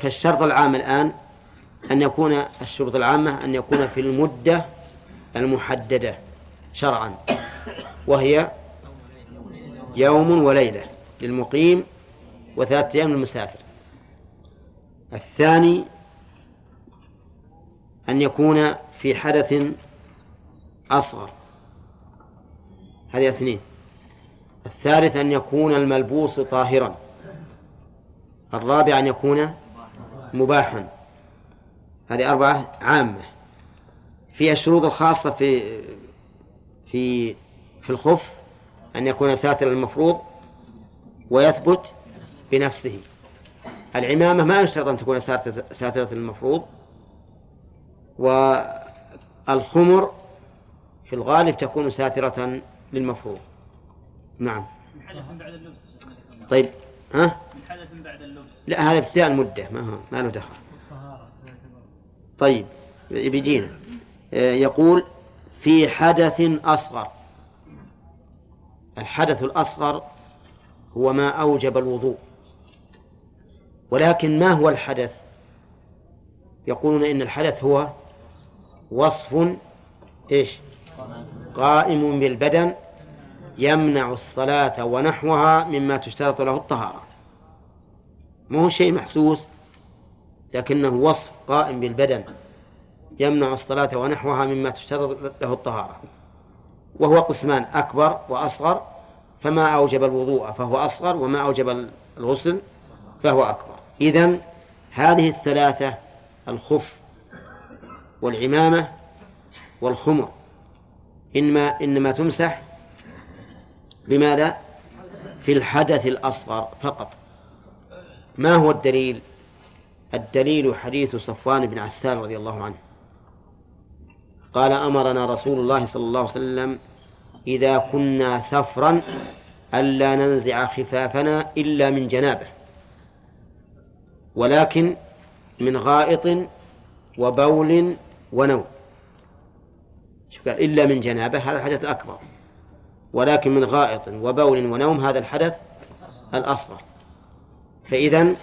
فالشرط العام الآن أن يكون الشروط العامة أن يكون في المدة المحددة شرعا وهي يوم وليلة للمقيم وثلاثة أيام للمسافر. الثاني أن يكون في حدث أصغر. هذه اثنين. الثالث أن يكون الملبوس طاهرا. الرابع أن يكون مباحا. هذه أربعة عامة. فيها الشروط الخاصة في في في الخف أن يكون ساترا المفروض ويثبت بنفسه. العمامة ما يشترط أن تكون ساترة المفروض والخمر في الغالب تكون ساترة للمفروض. نعم. طيب ها؟ لا هذا ابتداء المدة ما هو ما له دخل. طيب بيجينا يقول في حدث أصغر. الحدث الأصغر هو ما أوجب الوضوء ولكن ما هو الحدث؟ يقولون إن الحدث هو وصف إيش؟ قائم بالبدن يمنع الصلاة ونحوها مما تشترط له الطهارة. ما هو شيء محسوس لكنه وصف قائم بالبدن. يمنع الصلاة ونحوها مما تشترط له الطهارة وهو قسمان أكبر وأصغر فما أوجب الوضوء فهو أصغر وما أوجب الغسل فهو أكبر إذن هذه الثلاثة الخف والعمامة والخمر إنما إنما تمسح بماذا؟ في الحدث الأصغر فقط ما هو الدليل؟ الدليل حديث صفوان بن عسال رضي الله عنه قال أمرنا رسول الله صلى الله عليه وسلم إذا كنا سفرا ألا ننزع خفافنا إلا من جنابه ولكن من غائط وبول ونوم. قال إلا من جنابه هذا الحدث الأكبر. ولكن من غائط وبول ونوم هذا الحدث الأصغر. فإذا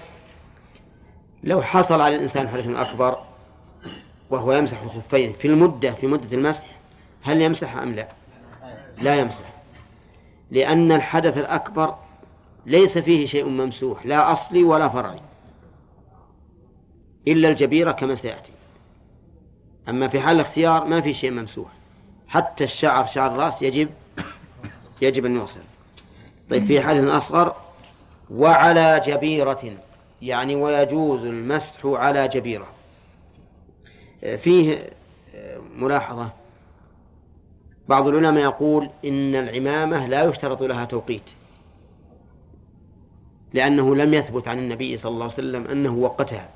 لو حصل على الإنسان حدث أكبر وهو يمسح الخفين في المدة في مدة المسح هل يمسح أم لا؟ لا يمسح. لأن الحدث الأكبر ليس فيه شيء ممسوح لا أصلي ولا فرعي إلا الجبيرة كما سيأتي. أما في حال الاختيار ما في شيء ممسوح. حتى الشعر شعر الرأس يجب يجب أن يغسل. طيب في حدث أصغر وعلى جبيرة يعني ويجوز المسح على جبيرة. فيه ملاحظة. بعض العلماء يقول إن العمامة لا يشترط لها توقيت لأنه لم يثبت عن النبي صلى الله عليه وسلم أنه وقتها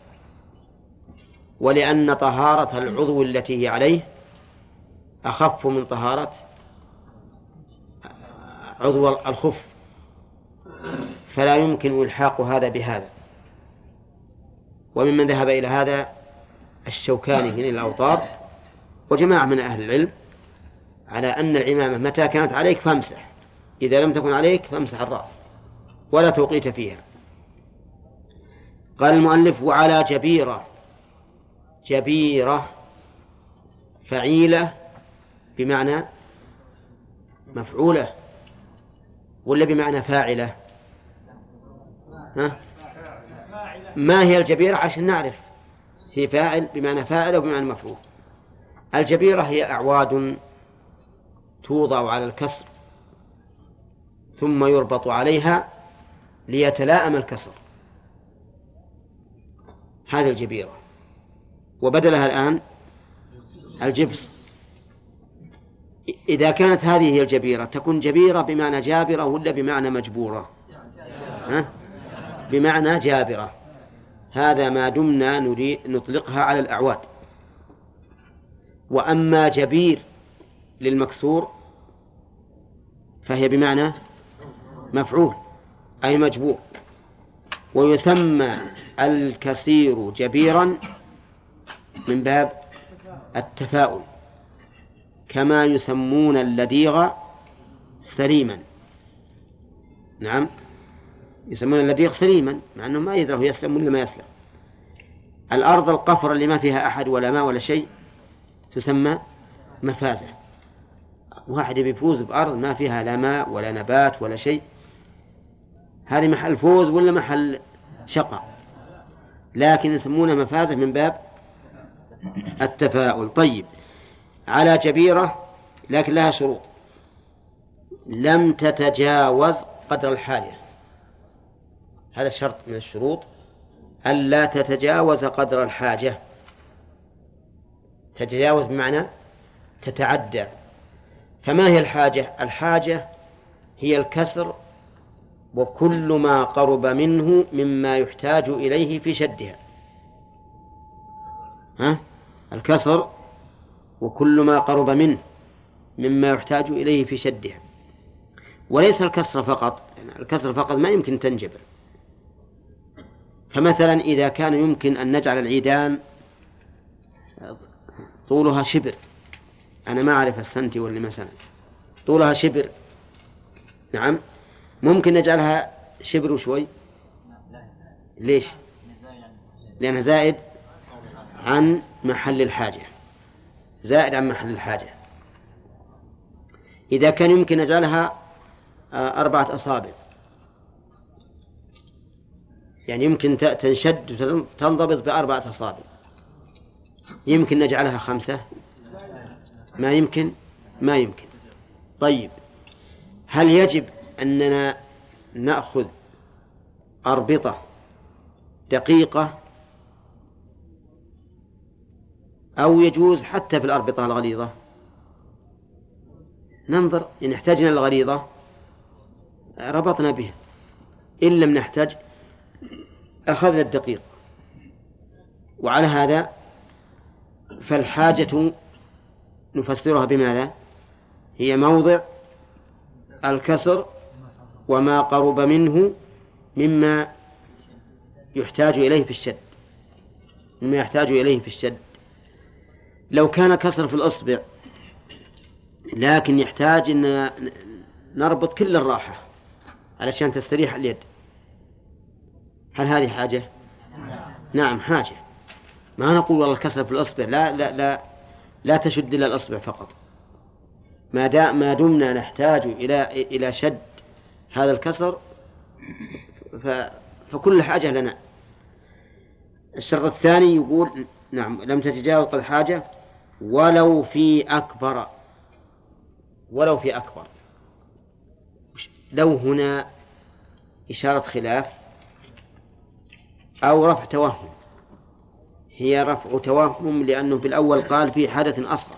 ولأن طهارة العضو التي هي عليه أخف من طهارة عضو الخف. فلا يمكن إلحاق هذا بهذا. وممن ذهب إلى هذا الشوكاني من الأوطار وجماعة من أهل العلم على أن العمامة متى كانت عليك فامسح إذا لم تكن عليك فامسح الرأس ولا توقيت فيها. قال المؤلف وعلى جبيرة جبيرة فعيلة بمعنى مفعولة ولا بمعنى فاعلة؟ ها؟ ما هي الجبيرة عشان نعرف؟ هي فاعل بمعنى فاعل وبمعنى مفعول. الجبيرة هي أعواد توضع على الكسر ثم يربط عليها ليتلاءم الكسر. هذه الجبيرة. وبدلها الآن الجبس. إذا كانت هذه هي الجبيرة تكون جبيرة بمعنى جابرة ولا بمعنى مجبورة؟ ها؟ بمعنى جابرة. هذا ما دمنا نريد نطلقها على الأعواد. وأما جبير للمكسور فهي بمعنى مفعول أي مجبور. ويسمى الكثير جبيرا من باب التفاؤل كما يسمون اللديغ سليما. نعم. يسمون اللديغ سليما مع أنه ما يدري هو يسلم ولا ما يسلم. الأرض القفر اللي ما فيها أحد ولا ماء ولا شيء تسمى مفازة. واحد يفوز بأرض ما فيها لا ماء ولا نبات ولا شيء هذه محل فوز ولا محل شقاء؟ لكن يسمونها مفازة من باب التفاؤل. طيب على جبيرة لكن لها شروط. لم تتجاوز قدر الحاجة. هذا شرط من الشروط ألا تتجاوز قدر الحاجة. تتجاوز بمعنى تتعدى. فما هي الحاجة؟ الحاجة هي الكسر وكل ما قرب منه مما يحتاج إليه في شدها. ها؟ الكسر وكل ما قرب منه مما يحتاج إليه في شدها. وليس الكسر فقط الكسر فقط ما يمكن تنجبر. فمثلا إذا كان يمكن أن نجعل العيدان طولها شبر. أنا ما أعرف السنتي ولا ما طولها شبر. نعم. ممكن نجعلها شبر وشوي ليش؟ لأنها زائد عن محل الحاجة. زائد عن محل الحاجة. إذا كان يمكن نجعلها آه، أربعة أصابع. يعني يمكن تنشد وتنضبط بأربعة أصابع. يمكن نجعلها خمسة؟ ما يمكن؟ ما يمكن. طيب هل يجب أننا نأخذ أربطة دقيقة؟ أو يجوز حتى في الأربطة الغليظة؟ ننظر إن احتاجنا الغليظة ربطنا بها. إن لم نحتاج أخذنا الدقيق. وعلى هذا فالحاجة نفسرها بماذا؟ هي موضع الكسر وما قرب منه مما يحتاج إليه في الشد. مما يحتاج إليه في الشد. لو كان كسر في الإصبع لكن يحتاج أن نربط كل الراحة علشان تستريح اليد. هل هذه حاجة؟ نعم حاجة. ما نقول والله الكسر في الإصبع لا لا لا لا تشد إلا الإصبع فقط. ما دام ما دمنا نحتاج إلى إلى شد هذا الكسر ف فكل حاجة لنا. الشرط الثاني يقول نعم لم تتجاوز الحاجة ولو في أكبر ولو في أكبر. لو هنا إشارة خلاف أو رفع توهم. هي رفع توهم لأنه في الأول قال في حدث أصغر.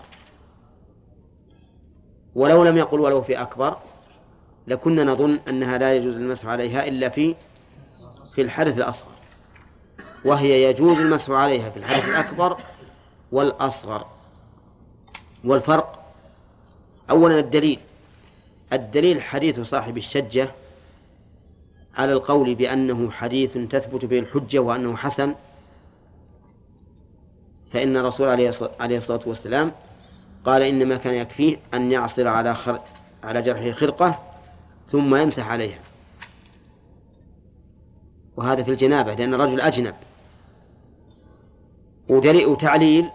ولو لم يقل ولو في أكبر لكنا نظن أنها لا يجوز المسح عليها إلا في في الحدث الأصغر. وهي يجوز المسح عليها في الحدث الأكبر والأصغر. والفرق أولا الدليل. الدليل حديث صاحب الشجة على القول بأنه حديث تثبت به الحجة وأنه حسن فإن الرسول عليه الصلاة والسلام قال إنما كان يكفيه أن يعصر على خر... على جرحه خرقة ثم يمسح عليها. وهذا في الجنابة لأن الرجل أجنب. ودليل وتعليل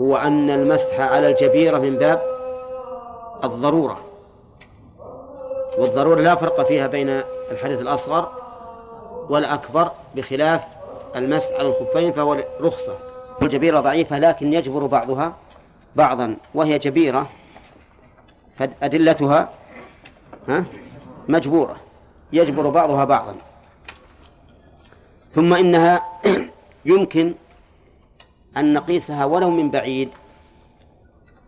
هو أن المسح على الجبيرة من باب الضرورة والضرورة لا فرق فيها بين الحدث الأصغر والأكبر بخلاف المسح على الخفين فهو رخصة. الجبيرة ضعيفة لكن يجبر بعضها بعضا وهي جبيرة فأدلتها مجبورة يجبر بعضها بعضا. ثم إنها يمكن أن نقيسها ولو من بعيد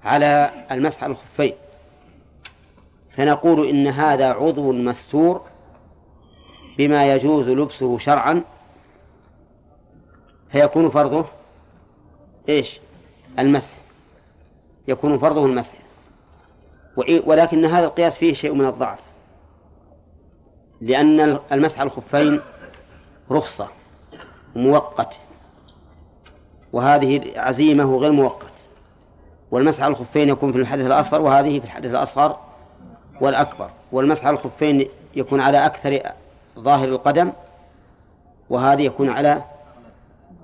على المسح على الخفين. فنقول إن هذا عضو مستور بما يجوز لبسه شرعا فيكون فرضه إيش؟ المسح. يكون فرضه المسح. ولكن هذا القياس فيه شيء من الضعف. لأن المسح الخفين رخصة مؤقت. وهذه عزيمة غير مؤقت. والمسح على الخفين يكون في الحدث الأصغر وهذه في الحدث الأصغر والأكبر. والمسح على الخفين يكون على أكثر ظاهر القدم وهذه يكون على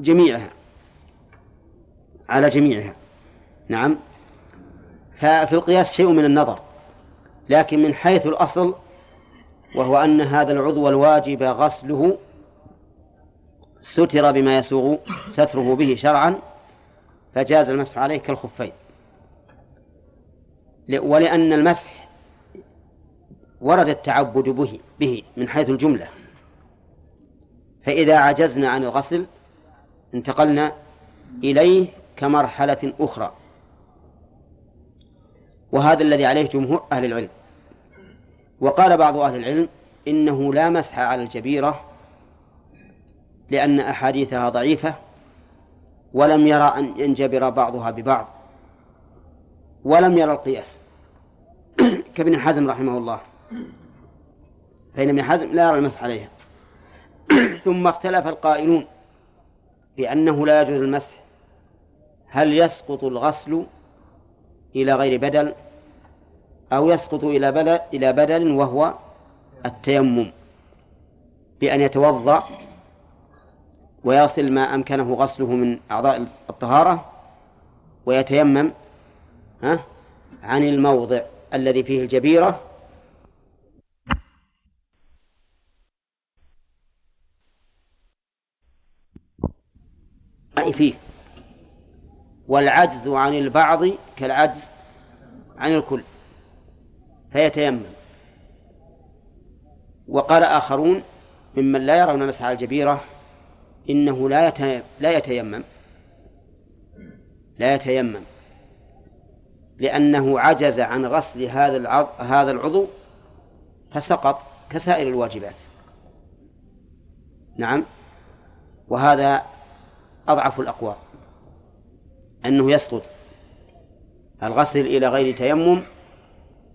جميعها على جميعها. نعم. ففي القياس شيء من النظر لكن من حيث الأصل وهو أن هذا العضو الواجب غسله ستر بما يسوغ ستره به شرعا فجاز المسح عليه كالخفين. ولأن المسح ورد التعبد به به من حيث الجملة. فإذا عجزنا عن الغسل انتقلنا إليه كمرحلة أخرى. وهذا الذي عليه جمهور أهل العلم. وقال بعض أهل العلم إنه لا مسح على الجبيرة لأن أحاديثها ضعيفة ولم يرى أن ينجبر بعضها ببعض. ولم يرى القياس. كابن حزم رحمه الله فإن ابن حزم لا يرى المسح عليها. ثم اختلف القائلون بأنه لا يجوز المسح. هل يسقط الغسل إلى غير بدل أو يسقط إلى بدل إلى بدل وهو التيمم؟ بأن يتوضأ ويصل ما أمكنه غسله من أعضاء الطهارة ويتيمم عن الموضع الذي فيه الجبيرة فيه. والعجز عن البعض كالعجز عن الكل. فيتيمم. وقال آخرون ممن لا يرون مسح الجبيرة إنه لا لا يتيمم. لا يتيمم. لأنه عجز عن غسل هذا هذا العضو فسقط كسائر الواجبات. نعم. وهذا أضعف الأقوال أنه يسقط الغسل إلى غير تيمم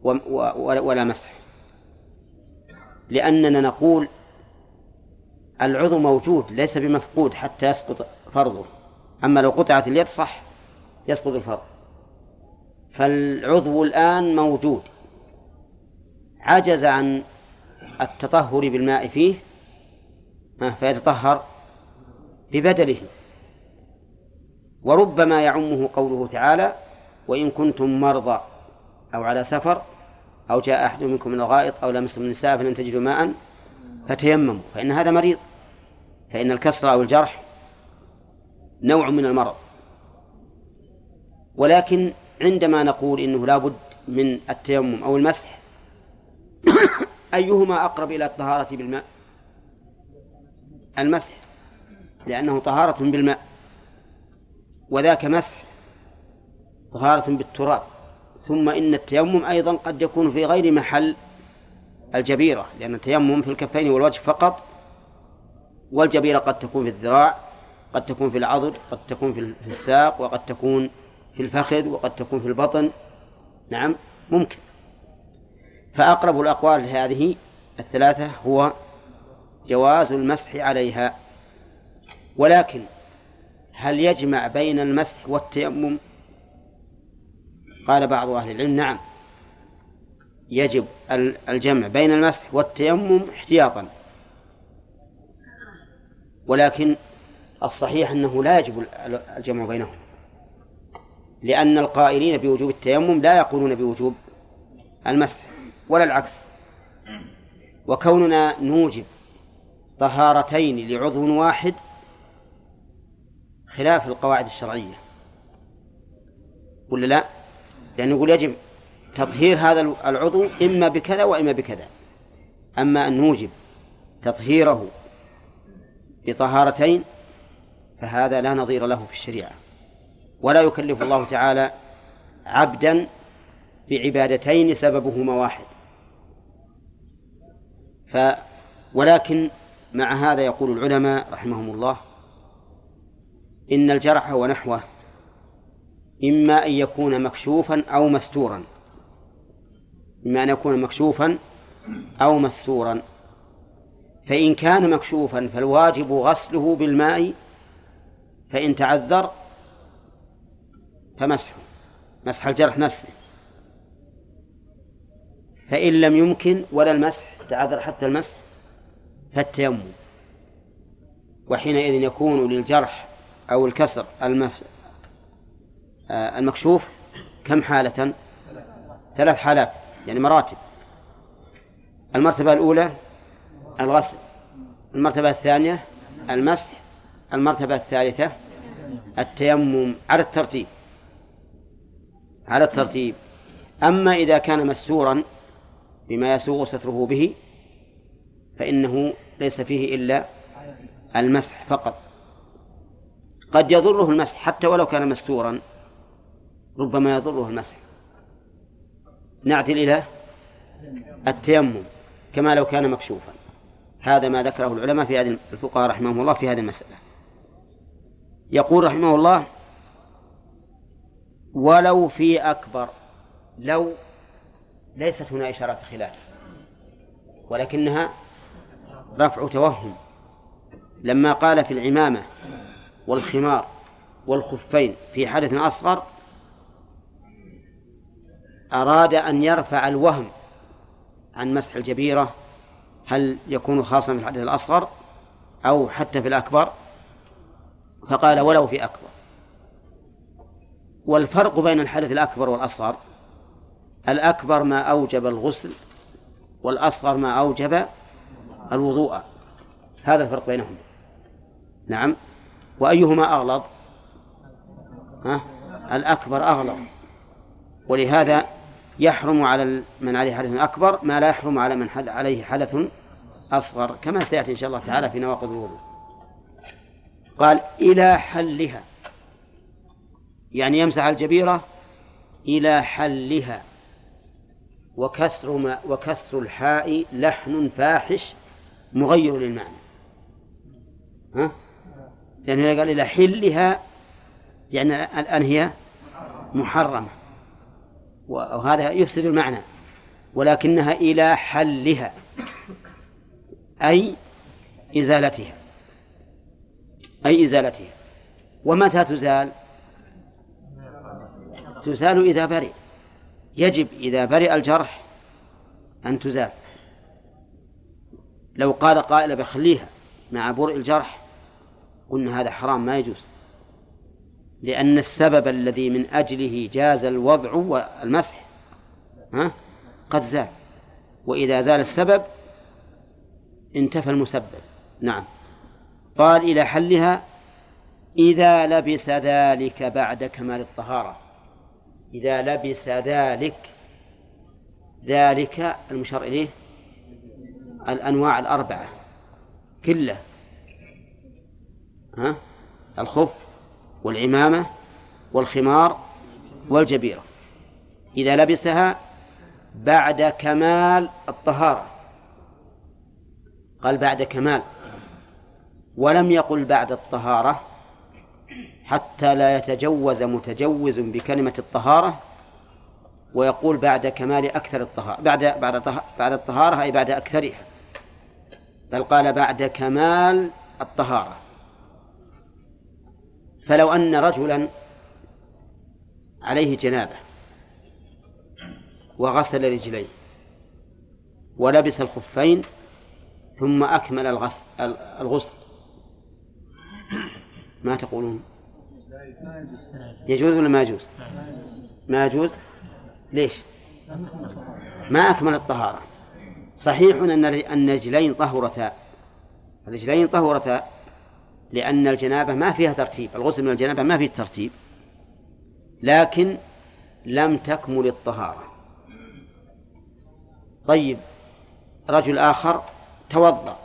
ولا مسح. لأننا نقول العضو موجود ليس بمفقود حتى يسقط فرضه. أما لو قطعت اليد صح يسقط الفرض. فالعضو الآن موجود. عجز عن التطهر بالماء فيه فيتطهر ببدله. وربما يعمه قوله تعالى وإن كنتم مرضى أو على سفر أو جاء أحد منكم من الغائط أو لمستم النساء فلن تجدوا ماء فتيمموا فإن هذا مريض فإن الكسر أو الجرح نوع من المرض. ولكن عندما نقول إنه لا بد من التيمم أو المسح أيهما أقرب إلى الطهارة بالماء؟ المسح لأنه طهارة بالماء. وذاك مسح طهارة بالتراب. ثم إن التيمم أيضا قد يكون في غير محل الجبيرة لأن التيمم في الكفين والوجه فقط والجبيرة قد تكون في الذراع قد تكون في العضد قد تكون في الساق وقد تكون في الفخذ وقد تكون في البطن. نعم ممكن. فأقرب الأقوال هذه الثلاثة هو جواز المسح عليها. ولكن هل يجمع بين المسح والتيمم؟ قال بعض أهل العلم نعم. يجب الجمع بين المسح والتيمم احتياطا. ولكن الصحيح أنه لا يجب الجمع بينهم. لأن القائلين بوجوب التيمم لا يقولون بوجوب المسح ولا العكس. وكوننا نوجب طهارتين لعضو واحد خلاف القواعد الشرعية. ولا لا؟ لأنه يقول يجب تطهير هذا العضو إما بكذا وإما بكذا. أما أن نوجب تطهيره بطهارتين فهذا لا نظير له في الشريعة. ولا يكلف الله تعالى عبدا بعبادتين سببهما واحد. ف ولكن مع هذا يقول العلماء رحمهم الله إن الجرح ونحوه إما أن يكون مكشوفا أو مستورا. إما أن يكون مكشوفا أو مستورا. فإن كان مكشوفا فالواجب غسله بالماء فإن تعذر فمسحه مسح الجرح نفسه. فإن لم يمكن ولا المسح تعذر حتى المسح فالتيمم. وحينئذ يكون للجرح أو الكسر المف... آه، المكشوف كم حالة؟ ثلاث حالات يعني مراتب. المرتبة الأولى الغسل المرتبة الثانية المسح المرتبة الثالثة التيمم على الترتيب. على الترتيب. أما إذا كان مستورا بما يسوغ ستره به فإنه ليس فيه إلا المسح فقط. قد يضره المسح حتى ولو كان مستورا ربما يضره المسح. نعتل إلى التيمم كما لو كان مكشوفا. هذا ما ذكره العلماء في هذه الفقهاء رحمهم الله في هذه المسألة. يقول رحمه الله ولو في أكبر لو ليست هنا إشارة خلاف ولكنها رفع توهم. لما قال في العمامة والخمار والخفين في حدث أصغر أراد أن يرفع الوهم عن مسح الجبيرة هل يكون خاصا في الحدث الأصغر أو حتى في الأكبر؟ فقال ولو في أكبر. والفرق بين الحدث الأكبر والأصغر الأكبر ما أوجب الغسل والأصغر ما أوجب الوضوء. هذا الفرق بينهم. نعم. وأيهما أغلظ؟ ها؟ الأكبر أغلظ. ولهذا يحرم على من عليه حدث أكبر ما لا يحرم على من عليه حدث أصغر كما سيأتي إن شاء الله تعالى في نواقض الوضوء. قال إلى حلها. يعني يمسح الجبيرة إلى حلها. وكسر ما وكسر الحاء لحن فاحش مغير للمعنى. ها؟ لأنه قال إلى حلها يعني الآن هي محرمة. وهذا يفسد المعنى. ولكنها إلى حلها أي إزالتها. أي إزالتها. ومتى تزال؟ تزال إذا برئ. يجب إذا برئ الجرح أن تزال. لو قال قائل بخليها مع برء الجرح قلنا هذا حرام ما يجوز. لأن السبب الذي من أجله جاز الوضع والمسح ها؟ قد زال. وإذا زال السبب انتفى المسبب. نعم. قال إلى حلها إذا لبس ذلك بعد كمال الطهارة. إذا لبس ذلك ذلك المشار إليه الأنواع الأربعة كله ها؟ الخف والعمامة والخمار والجبيرة. إذا لبسها بعد كمال الطهارة. قال بعد كمال. ولم يقل بعد الطهارة حتى لا يتجوز متجوز بكلمة الطهارة ويقول بعد كمال أكثر الطهارة. بعد بعد بعد الطهارة أي بعد أكثرها. بل قال بعد كمال الطهارة. فلو أن رجلا عليه جنابة وغسل رجليه ولبس الخفين ثم أكمل الغسل الغسل ما تقولون؟ يجوز ولا ما يجوز؟ ما يجوز. ليش؟ ما أكمل الطهارة. صحيح أن أن الرجلين طهرتا الرجلين طهرتا لأن الجنابة ما فيها ترتيب الغسل من الجنابة ما فيه ترتيب لكن لم تكمل الطهارة طيب رجل آخر توضأ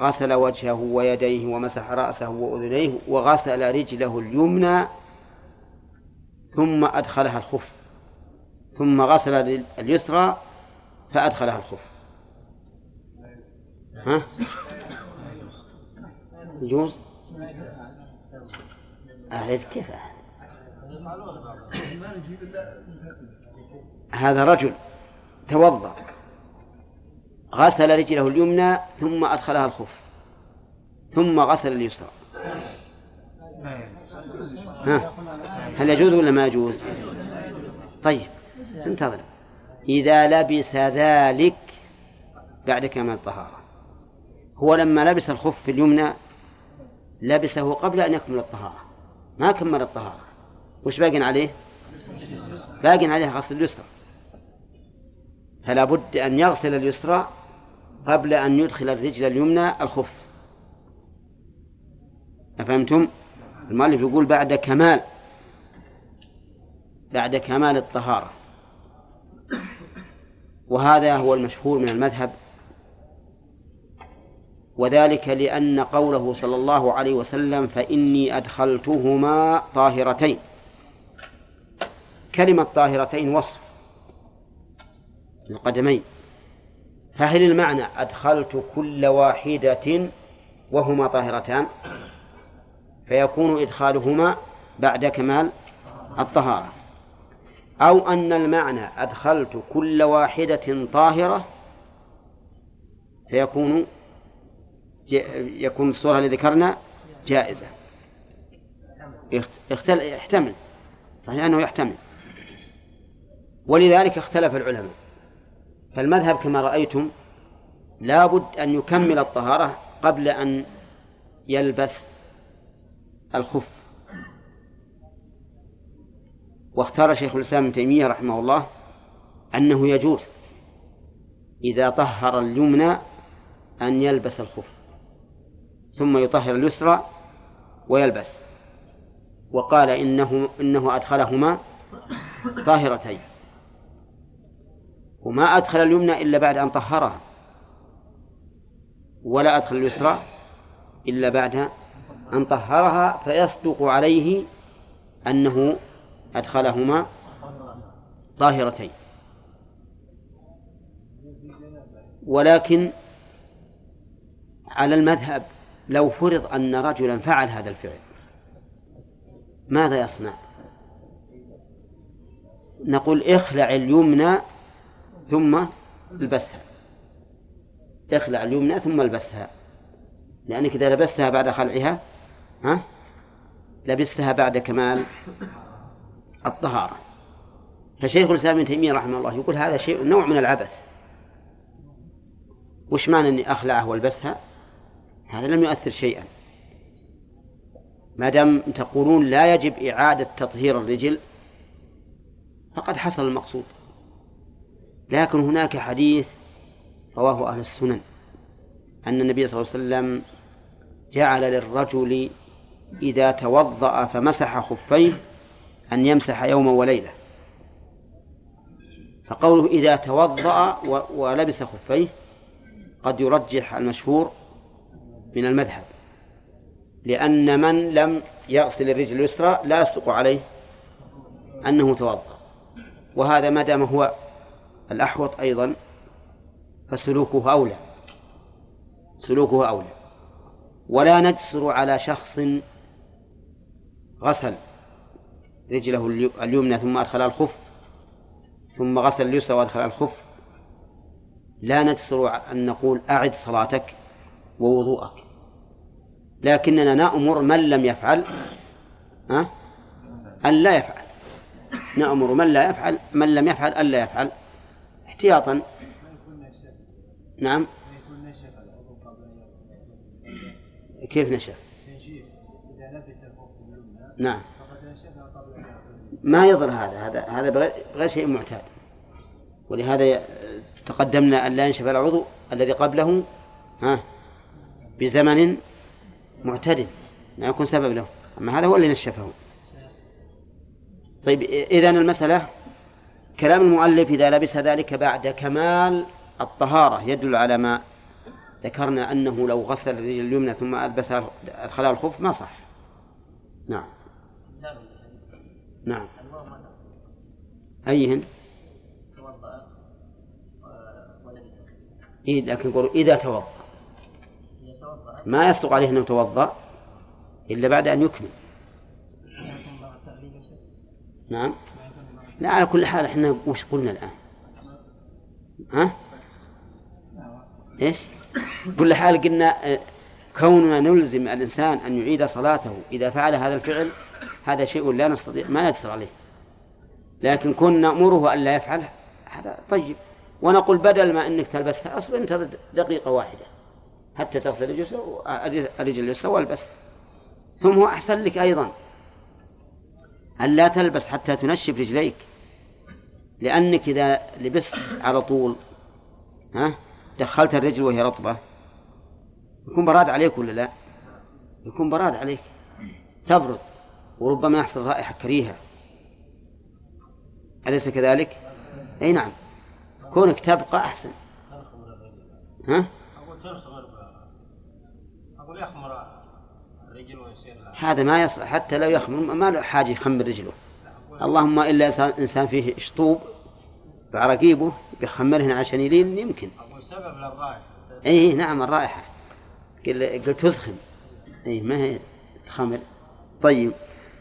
غسل وجهه ويديه ومسح رأسه وأذنيه وغسل رجله اليمنى ثم أدخلها الخف ثم غسل اليسرى فأدخلها الخف ها؟ يجوز؟ أعرف كيف هذا رجل توضأ غسل رجله اليمنى ثم أدخلها الخف ثم غسل اليسرى. ها هل يجوز ولا ما يجوز؟ طيب انتظر. إذا لبس ذلك بعد كمال الطهارة هو لما لبس الخف اليمنى لبسه قبل أن يكمل الطهارة. ما كمل الطهارة. وش باقي عليه؟ باقي عليه غسل اليسرى. فلا بد أن يغسل اليسرى قبل أن يدخل الرجل اليمنى الخف. أفهمتم؟ المؤلف يقول بعد كمال بعد كمال الطهارة. وهذا هو المشهور من المذهب وذلك لأن قوله صلى الله عليه وسلم فإني أدخلتهما طاهرتين. كلمة طاهرتين وصف. القدمين فهل المعنى أدخلت كل واحدة وهما طاهرتان؟ فيكون إدخالهما بعد كمال الطهارة. أو أن المعنى أدخلت كل واحدة طاهرة فيكون يكون الصورة اللي ذكرنا جائزة. يختل... يحتمل صحيح أنه يحتمل. ولذلك اختلف العلماء. فالمذهب كما رأيتم لابد أن يكمل الطهارة قبل أن يلبس الخف. واختار شيخ الإسلام ابن تيمية رحمه الله أنه يجوز إذا طهر اليمنى أن يلبس الخف. ثم يطهر اليسرى ويلبس. وقال إنه إنه أدخلهما طاهرتين. وما أدخل اليمنى إلا بعد أن طهرها. ولا أدخل اليسرى إلا بعد أن طهرها فيصدق عليه أنه أدخلهما طاهرتين. ولكن على المذهب لو فرض أن رجلا فعل هذا الفعل ماذا يصنع؟ نقول اخلع اليمنى ثم البسها. اخلع اليمنى ثم البسها. لأنك إذا لبستها بعد خلعها ها؟ لبستها بعد كمال الطهارة. فشيخ الإسلام ابن تيمية رحمه الله يقول هذا شيء نوع من العبث. وش معنى أني أخلعه والبسها؟ هذا لم يؤثر شيئا. ما دام تقولون لا يجب إعادة تطهير الرجل فقد حصل المقصود. لكن هناك حديث رواه أهل السنن أن النبي صلى الله عليه وسلم جعل للرجل إذا توضأ فمسح خفيه أن يمسح يوما وليلة. فقوله إذا توضأ ولبس خفيه قد يرجح المشهور من المذهب. لأن من لم يغسل الرجل اليسرى لا يصدق عليه أنه توضأ. وهذا ما دام هو الأحوط أيضا فسلوكه أولى. سلوكه أولى. ولا نجسر على شخص غسل رجله اليمنى ثم أدخل الخف ثم غسل اليسرى وأدخل الخف. لا نجسر أن نقول أعد صلاتك ووضوءك. لكننا نأمر من لم يفعل أه؟ أن لا يفعل. نأمر من لا يفعل من لم يفعل أن لا يفعل. احتياطا. نعم. كيف نشف؟ نعم. ما يضر هذا هذا هذا بغير شيء معتاد. ولهذا تقدمنا أن لا ينشف العضو الذي قبله ها؟ بزمن معتدل لا يكون سبب له. أما هذا هو اللي نشفه. طيب إذا المسألة كلام المؤلف إذا لبس ذلك بعد كمال الطهارة يدل على ما ذكرنا أنه لو غسل الرجل اليمنى ثم ألبس الخلاء الخف ما صح. نعم. نعم. أيهن؟ إيه لكن يقول إذا توضأ. ما يصدق عليه أنه توضأ إلا بعد أن يكمل. نعم. لا على كل حال إحنا وش قلنا الآن؟ ها؟ إيش؟ كل حال قلنا كوننا نلزم الإنسان أن يعيد صلاته إذا فعل هذا الفعل هذا شيء لا نستطيع ما نقدر عليه. لكن كنا نأمره أن لا يفعل هذا طيب. ونقول بدل ما أنك تلبسها أصبر انتظر دقيقة واحدة. حتى تغسل الرجل اليسرى والبس ثم هو أحسن لك أيضا. أن لا تلبس حتى تنشف رجليك. لأنك إذا لبست على طول ها دخلت الرجل وهي رطبة يكون براد عليك ولا لا؟ يكون براد عليك. تبرد وربما يحصل رائحة كريهة. أليس كذلك؟ أي نعم. كونك تبقى أحسن. ها؟ الرجل ويصير هذا ما يصلح حتى لو يخمر ما له حاجة يخمر رجله. اللهم إلا إنسان فيه شطوب بعرقيبه بيخمرهن عشان يلين يمكن. أقول سبب للرائحة. إيه نعم الرائحة. قلت تسخن إيه ما هي تخمر. طيب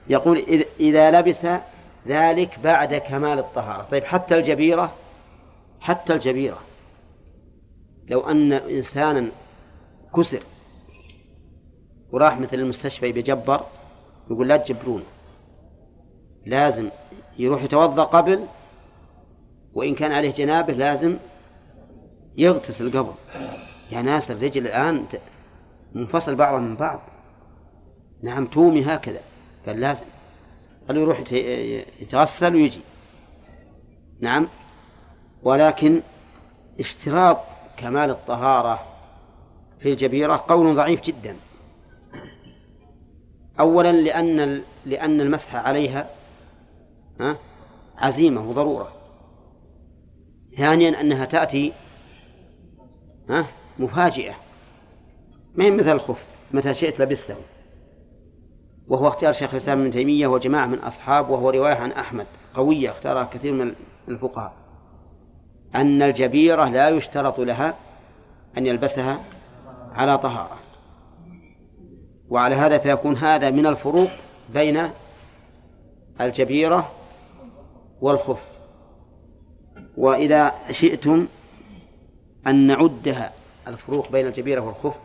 يقول إذا لبس ذلك بعد كمال الطهارة. طيب حتى الجبيرة حتى الجبيرة. لو أن إنسانا كسر وراح مثل المستشفى بيجبر يقول لا تجبرونه لازم يروح يتوضأ قبل وإن كان عليه جنابه لازم يغتسل قبل يا ناس الرجل الآن منفصل بعضها من بعض. نعم تومي هكذا. قال لازم. قال يروح يتغسل ويجي. نعم. ولكن اشتراط كمال الطهارة في الجبيرة قول ضعيف جدا. أولا لأن لأن المسح عليها عزيمة وضرورة. ثانيا أنها تأتي مفاجئة. ما هي مثل الخف متى شئت لبسته. وهو اختيار شيخ الإسلام ابن تيمية وجماعة من أصحاب وهو رواية عن أحمد قوية اختارها كثير من الفقهاء. أن الجبيرة لا يشترط لها أن يلبسها على طهارة. وعلى هذا فيكون هذا من الفروق بين الجبيرة والخف. وإذا شئتم أن نعدها الفروق بين الجبيرة والخف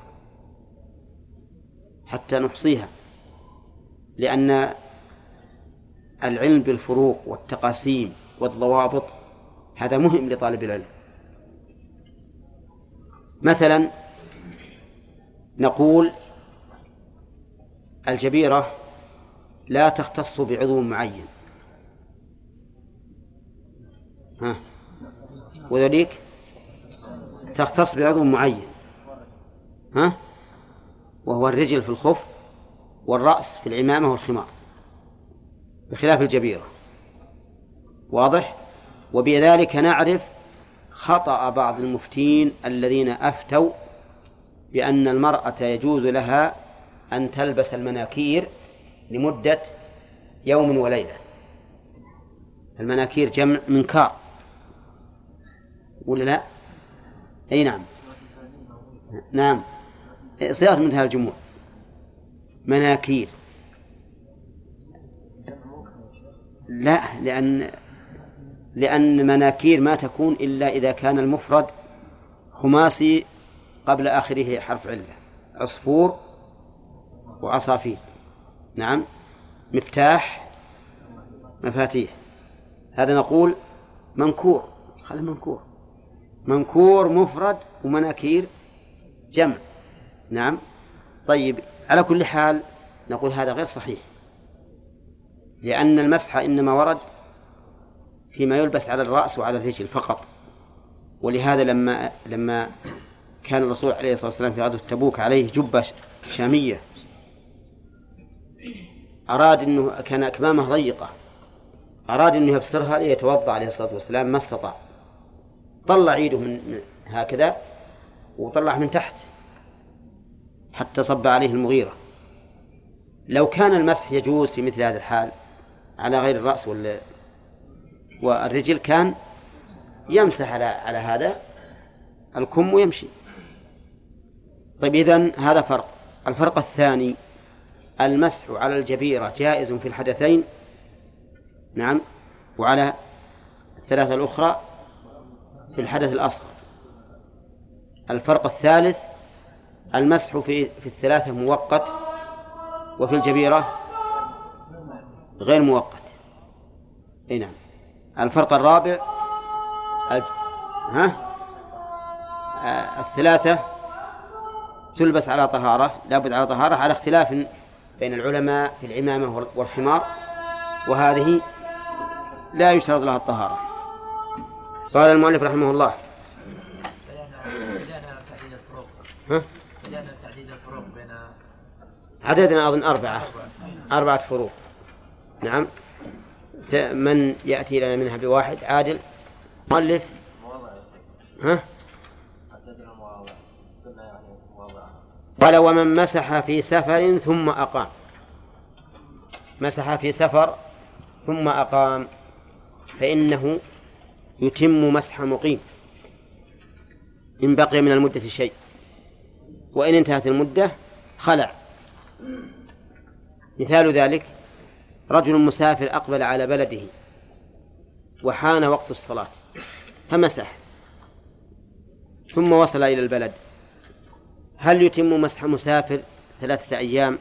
حتى نحصيها لأن العلم بالفروق والتقاسيم والضوابط هذا مهم لطالب العلم. مثلا نقول الجبيرة لا تختص بعضو معين. ها. وذلك تختص بعضو معين. ها. وهو الرجل في الخف والرأس في العمامة والخمار بخلاف الجبيرة. واضح؟ وبذلك نعرف خطأ بعض المفتين الذين أفتوا بأن المرأة يجوز لها أن تلبس المناكير لمدة يوم وليلة. المناكير جمع منكار ولا لا؟ أي نعم. نعم. صيغة منتهى الجموع. مناكير. لا لأن لأن مناكير ما تكون إلا إذا كان المفرد خماسي قبل آخره حرف علة. عصفور وعصافير نعم. مفتاح. مفاتيح. هذا نقول منكور هذا منكور منكور مفرد ومناكير. جمع. نعم. طيب على كل حال نقول هذا غير صحيح. لأن المسح إنما ورد فيما يلبس على الرأس وعلى الرجل فقط. ولهذا لما لما كان الرسول عليه الصلاة والسلام في غزوة تبوك عليه جبة شامية أراد أنه كان أكمامه ضيقة. أراد أنه يفسرها ليتوضأ عليه الصلاة والسلام ما استطاع. طلع عيده من هكذا وطلع من تحت حتى صب عليه المغيرة. لو كان المسح يجوز في مثل هذا الحال على غير الرأس وال والرجل كان يمسح على على هذا الكم ويمشي. طيب إذن هذا فرق. الفرق الثاني المسح على الجبيرة جائز في الحدثين؟ نعم. وعلى الثلاثة الأخرى في الحدث الأصغر. الفرق الثالث المسح في في الثلاثة مؤقت وفي الجبيرة غير مؤقت. إي نعم. الفرق الرابع الج... ها؟ آه الثلاثة تلبس على طهارة لابد على طهارة على اختلاف بين العلماء في العمامة والخمار وهذه لا يشترط لها الطهارة. قال المؤلف رحمه الله. ها؟ عددنا أظن أربعة أربعة فروق. نعم. من يأتي لنا منها بواحد؟ عادل. مؤلف. ها؟ قال ومن مسح في سفر ثم أقام. مسح في سفر ثم أقام. فإنه يتم مسح مقيم. إن بقي من المدة شيء. وإن انتهت المدة خلع. مثال ذلك رجل مسافر أقبل على بلده وحان وقت الصلاة. فمسح. ثم وصل إلى البلد. هل يتم مسح مسافر ثلاثة أيام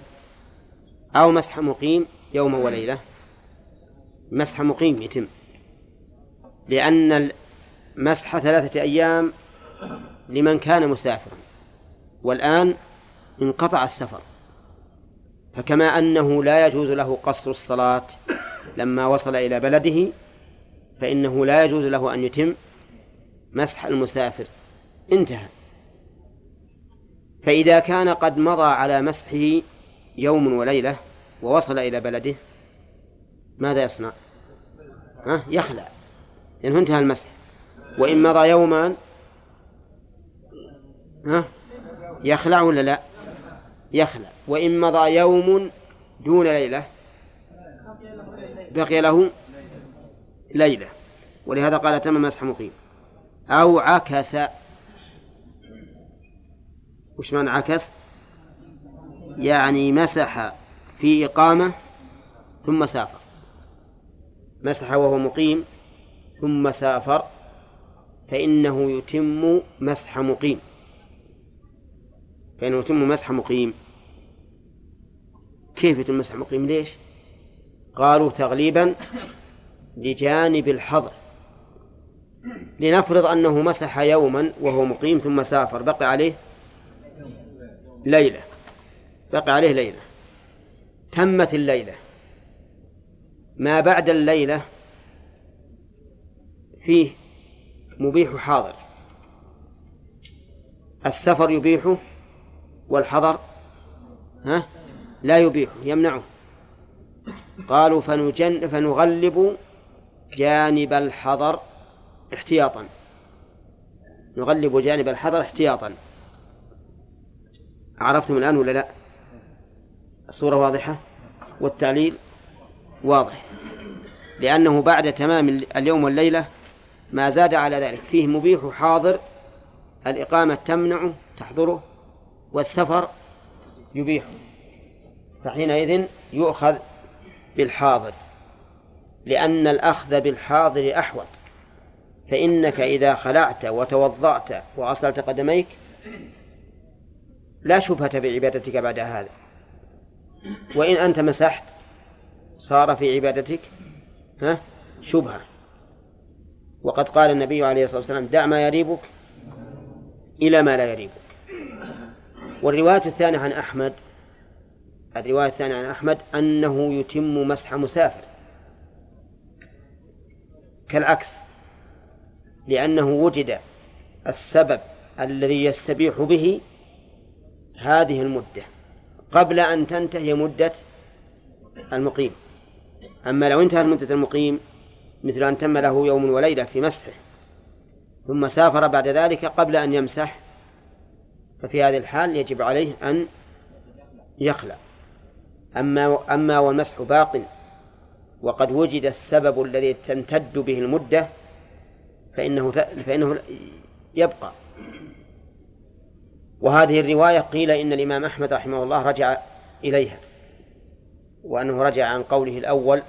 أو مسح مقيم يوم وليلة؟ مسح مقيم يتم لأن مسح ثلاثة أيام لمن كان مسافرا والآن انقطع السفر. فكما أنه لا يجوز له قصر الصلاة لما وصل إلى بلده فإنه لا يجوز له أن يتم مسح المسافر. انتهى. فإذا كان قد مضى على مسحه يوم وليلة ووصل إلى بلده ماذا يصنع؟ ها؟ يخلع لأنه انتهى المسح وإن مضى يومان ها؟ يخلع ولا لا؟ يخلع وإن مضى يوم دون ليلة بقي له ليلة ولهذا قال تم مسح مقيم أو عكس وش معنى عكس؟ يعني مسح في إقامة ثم سافر. مسح وهو مقيم ثم سافر فإنه يتم مسح مقيم. فإنه يتم مسح مقيم. كيف يتم مسح مقيم؟ ليش؟ قالوا تغليبا لجانب الحظر. لنفرض أنه مسح يوما وهو مقيم ثم سافر بقي عليه ليلة. بقي عليه ليلة. تمت الليلة. ما بعد الليلة فيه مبيح حاضر. السفر يبيحه والحضر ها لا يبيحه يمنعه. قالوا فنجن فنغلب جانب الحضر احتياطا. نغلب جانب الحضر احتياطا. عرفتم الآن ولا لا؟ الصورة واضحة والتعليل واضح. لأنه بعد تمام اليوم والليلة ما زاد على ذلك. فيه مبيح حاضر الإقامة تمنعه تحضره والسفر يبيحه فحينئذ يؤخذ بالحاضر. لأن الأخذ بالحاضر أحوط. فإنك إذا خلعت وتوضأت وغسلت قدميك لا شبهة بعبادتك بعد هذا. وإن أنت مسحت صار في عبادتك ها شبهة. وقد قال النبي عليه الصلاة والسلام دع ما يريبك إلى ما لا يريبك. والرواية الثانية عن أحمد الرواية الثانية عن أحمد أنه يتم مسح مسافر. كالعكس لأنه وجد السبب الذي يستبيح به هذه المدة قبل أن تنتهي مدة المقيم. أما لو انتهت مدة المقيم مثل أن تم له يوم وليلة في مسحه ثم سافر بعد ذلك قبل أن يمسح ففي هذه الحال يجب عليه أن يخلع. أما أما والمسح باق وقد وجد السبب الذي تمتد به المدة فإنه فإنه يبقى. وهذه الرواية قيل إن الإمام أحمد رحمه الله رجع إليها وأنه رجع عن قوله الأول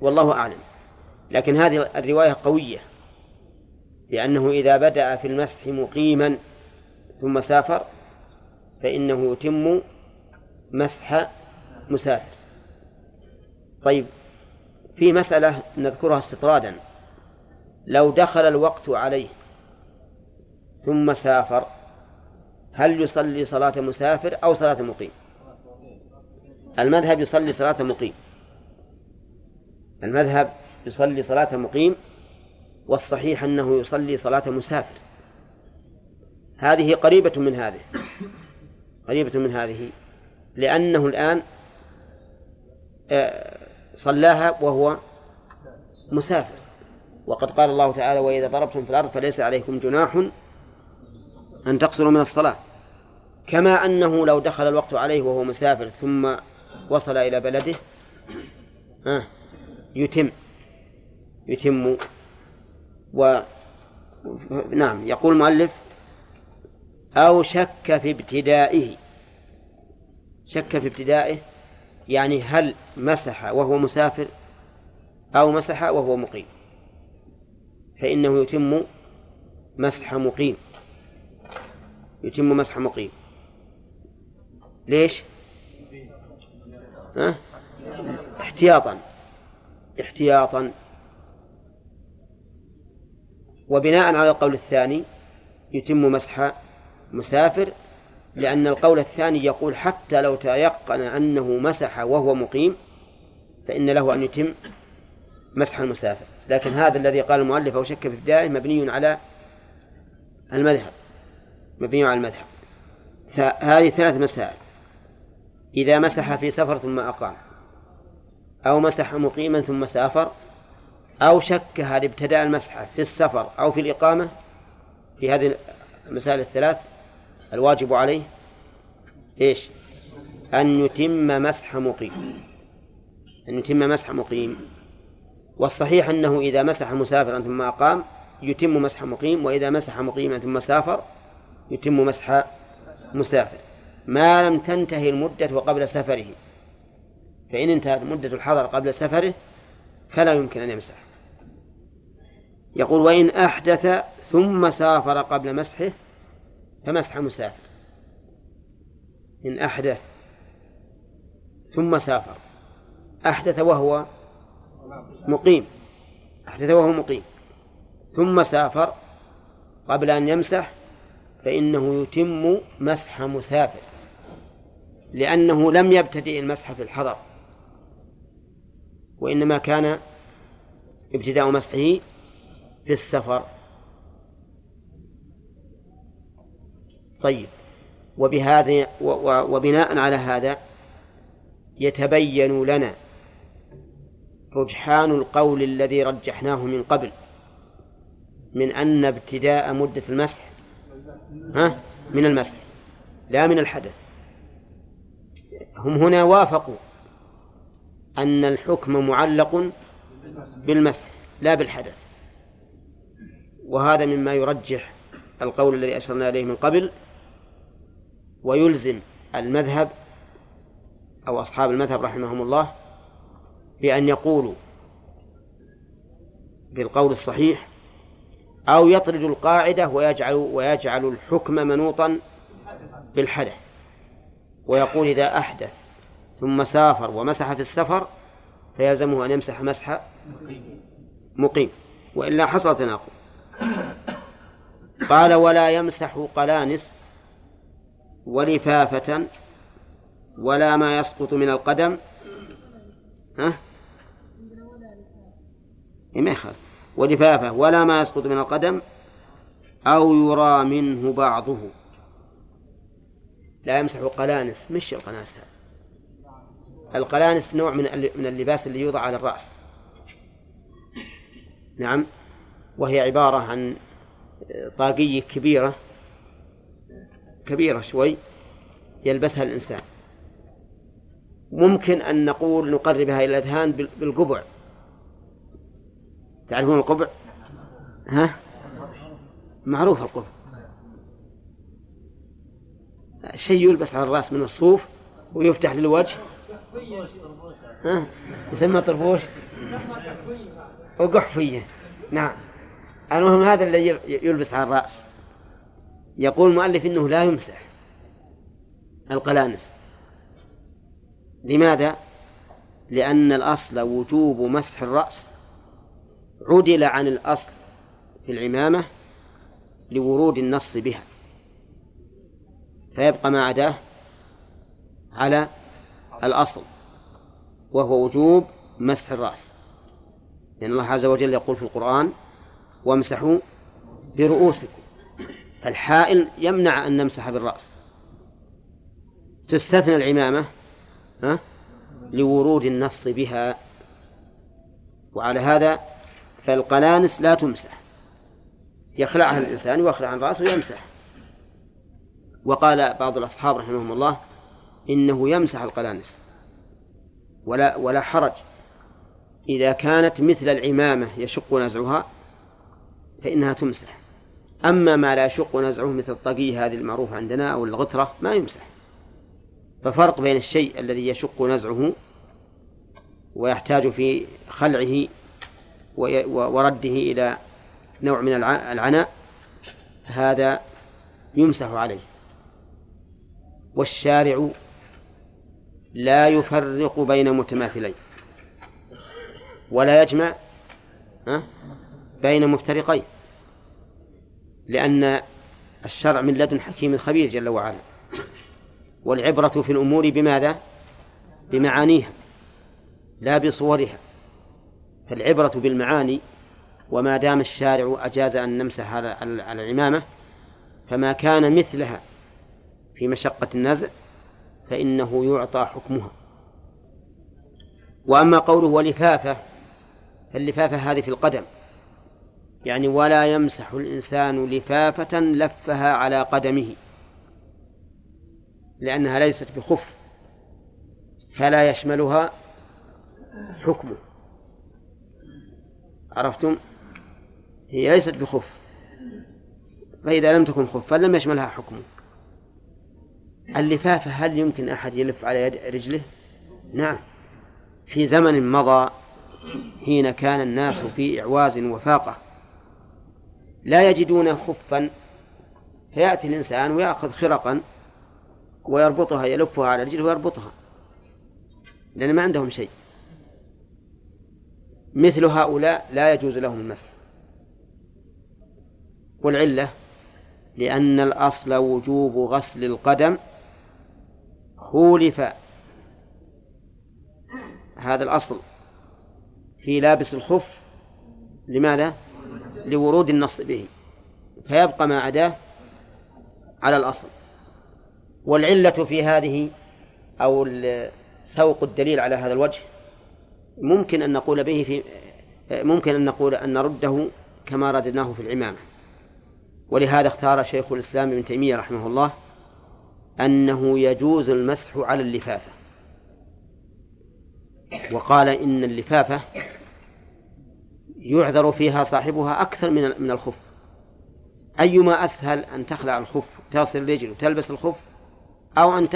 والله أعلم. لكن هذه الرواية قوية لأنه إذا بدأ في المسح مقيما ثم سافر فإنه يتم مسح مسافر. طيب في مسألة نذكرها استطرادا. لو دخل الوقت عليه ثم سافر هل يصلي صلاة مسافر أو صلاة مقيم؟ المذهب يصلي صلاة مقيم. المذهب يصلي صلاة مقيم والصحيح أنه يصلي صلاة مسافر. هذه قريبة من هذه قريبة من هذه لأنه الآن آه، صلاها وهو مسافر. وقد قال الله تعالى وإذا ضربتم في الأرض فليس عليكم جناح أن تقصروا من الصلاة. كما أنه لو دخل الوقت عليه وهو مسافر ثم وصل إلى بلده يتم يتم و نعم يقول المؤلف أو شك في ابتدائه. شك في ابتدائه يعني هل مسح وهو مسافر أو مسح وهو مقيم. فإنه يتم مسح مقيم. يتم مسح مقيم. ليش؟ ها؟ احتياطا. احتياطا. وبناء على القول الثاني يتم مسح مسافر لأن القول الثاني يقول حتى لو تيقن أنه مسح وهو مقيم فإن له أن يتم مسح المسافر. لكن هذا الذي قال المؤلف أو شك في ابتدائه مبني على المذهب. مبني على المذهب. هذه ثلاث مسائل. إذا مسح في سفر ثم أقام أو مسح مقيما ثم سافر أو شك هل ابتدأ المسح في السفر أو في الإقامة في هذه المسائل الثلاث الواجب عليه إيش؟ أن يتم مسح مقيم. أن يتم مسح مقيم. والصحيح أنه إذا مسح مسافرا ثم أقام يتم مسح مقيم وإذا مسح مقيما ثم سافر يتم مسح مسافر. ما لم تنتهي المدة وقبل سفره. فإن انتهت مدة الحضر قبل سفره فلا يمكن أن يمسح. يقول وإن أحدث ثم سافر قبل مسحه فمسح مسافر. إن أحدث ثم سافر أحدث وهو مقيم. أحدث وهو مقيم. ثم سافر قبل أن يمسح فإنه يتم مسح مسافر لأنه لم يبتدئ المسح في الحضر وإنما كان ابتداء مسحه في السفر. طيب وبهذا وبناء على هذا يتبين لنا رجحان القول الذي رجحناه من قبل من أن ابتداء مدة المسح ها؟ من المسح. لا من الحدث. هم هنا وافقوا أن الحكم معلق بالمسح لا بالحدث. وهذا مما يرجح القول الذي أشرنا إليه من قبل ويلزم المذهب أو أصحاب المذهب رحمهم الله بأن يقولوا بالقول الصحيح أو يطرد القاعدة ويجعل ويجعل الحكم منوطا بالحدث. ويقول إذا أحدث ثم سافر ومسح في السفر فيلزمه أن يمسح مسح مقيم. وإلا حصل تناقض. قال ولا يمسح قلانس ولفافة ولا ما يسقط من القدم. ها؟ إيه ما يخالف. ولفافة ولا ما يسقط من القدم أو يرى منه بعضه. لا يمسح قلانس مش القناس هذا. القلانس نوع من من اللباس اللي يوضع على الرأس. نعم. وهي عبارة عن طاقية كبيرة كبيرة شوي يلبسها الإنسان. ممكن أن نقول نقربها إلى الأذهان بالقبع. تعرفون القبع؟ ها؟ معروف القبع. شيء يلبس على الرأس من الصوف ويفتح للوجه. ها؟ يسمى طربوش وقحفية نعم. المهم هذا الذي يلبس على الرأس. يقول المؤلف إنه لا يمسح القلانس. لماذا؟ لأن الأصل وجوب مسح الرأس عدل عن الأصل في العمامة لورود النص بها. فيبقى ما عداه على الأصل وهو وجوب مسح الرأس. لأن الله عز وجل يقول في القرآن وامسحوا برؤوسكم فالحائل يمنع أن نمسح بالرأس. تستثنى العمامة ها لورود النص بها. وعلى هذا فالقلانس لا تمسح. يخلعها الإنسان ويخلع عن رأسه ويمسح. وقال بعض الأصحاب رحمهم الله إنه يمسح القلانس. ولا ولا حرج. إذا كانت مثل العمامة يشق نزعها فإنها تمسح. أما ما لا يشق نزعه مثل الطقية هذه المعروفة عندنا أو الغترة ما يمسح. ففرق بين الشيء الذي يشق نزعه ويحتاج في خلعه ورده إلى نوع من العناء هذا يمسح عليه. والشارع لا يفرق بين متماثلين ولا يجمع بين مفترقين لأن الشرع من لدن حكيم خبير جل وعلا. والعبرة في الأمور بماذا؟ بمعانيها لا بصورها. فالعبرة بالمعاني وما دام الشارع أجاز أن نمسح على العمامة فما كان مثلها في مشقة النزع فإنه يعطى حكمها. وأما قوله ولفافة فاللفافة هذه في القدم. يعني ولا يمسح الإنسان لفافة لفها على قدمه لأنها ليست بخف فلا يشملها حكمه. عرفتم؟ هي ليست بخف. فإذا لم تكن خفا لم يشملها حكمه اللفافة هل يمكن أحد يلف على يد رجله؟ نعم. في زمن مضى حين كان الناس في إعواز وفاقة لا يجدون خفا فيأتي الإنسان ويأخذ خرقا ويربطها يلفها على رجله ويربطها لأن ما عندهم شيء. مثل هؤلاء لا يجوز لهم المسح. والعلة لأن الأصل وجوب غسل القدم خولف هذا الأصل في لابس الخف. لماذا؟ لورود النص به. فيبقى ما عداه على الأصل. والعلة في هذه أو سوق الدليل على هذا الوجه ممكن أن نقول به في ممكن أن نقول أن نرده كما رددناه في العمامة. ولهذا اختار شيخ الإسلام ابن تيمية رحمه الله أنه يجوز المسح على اللفافة. وقال إن اللفافة يعذر فيها صاحبها أكثر من من الخف. أيما أسهل أن تخلع الخف تصل الرجل وتلبس الخف أو أن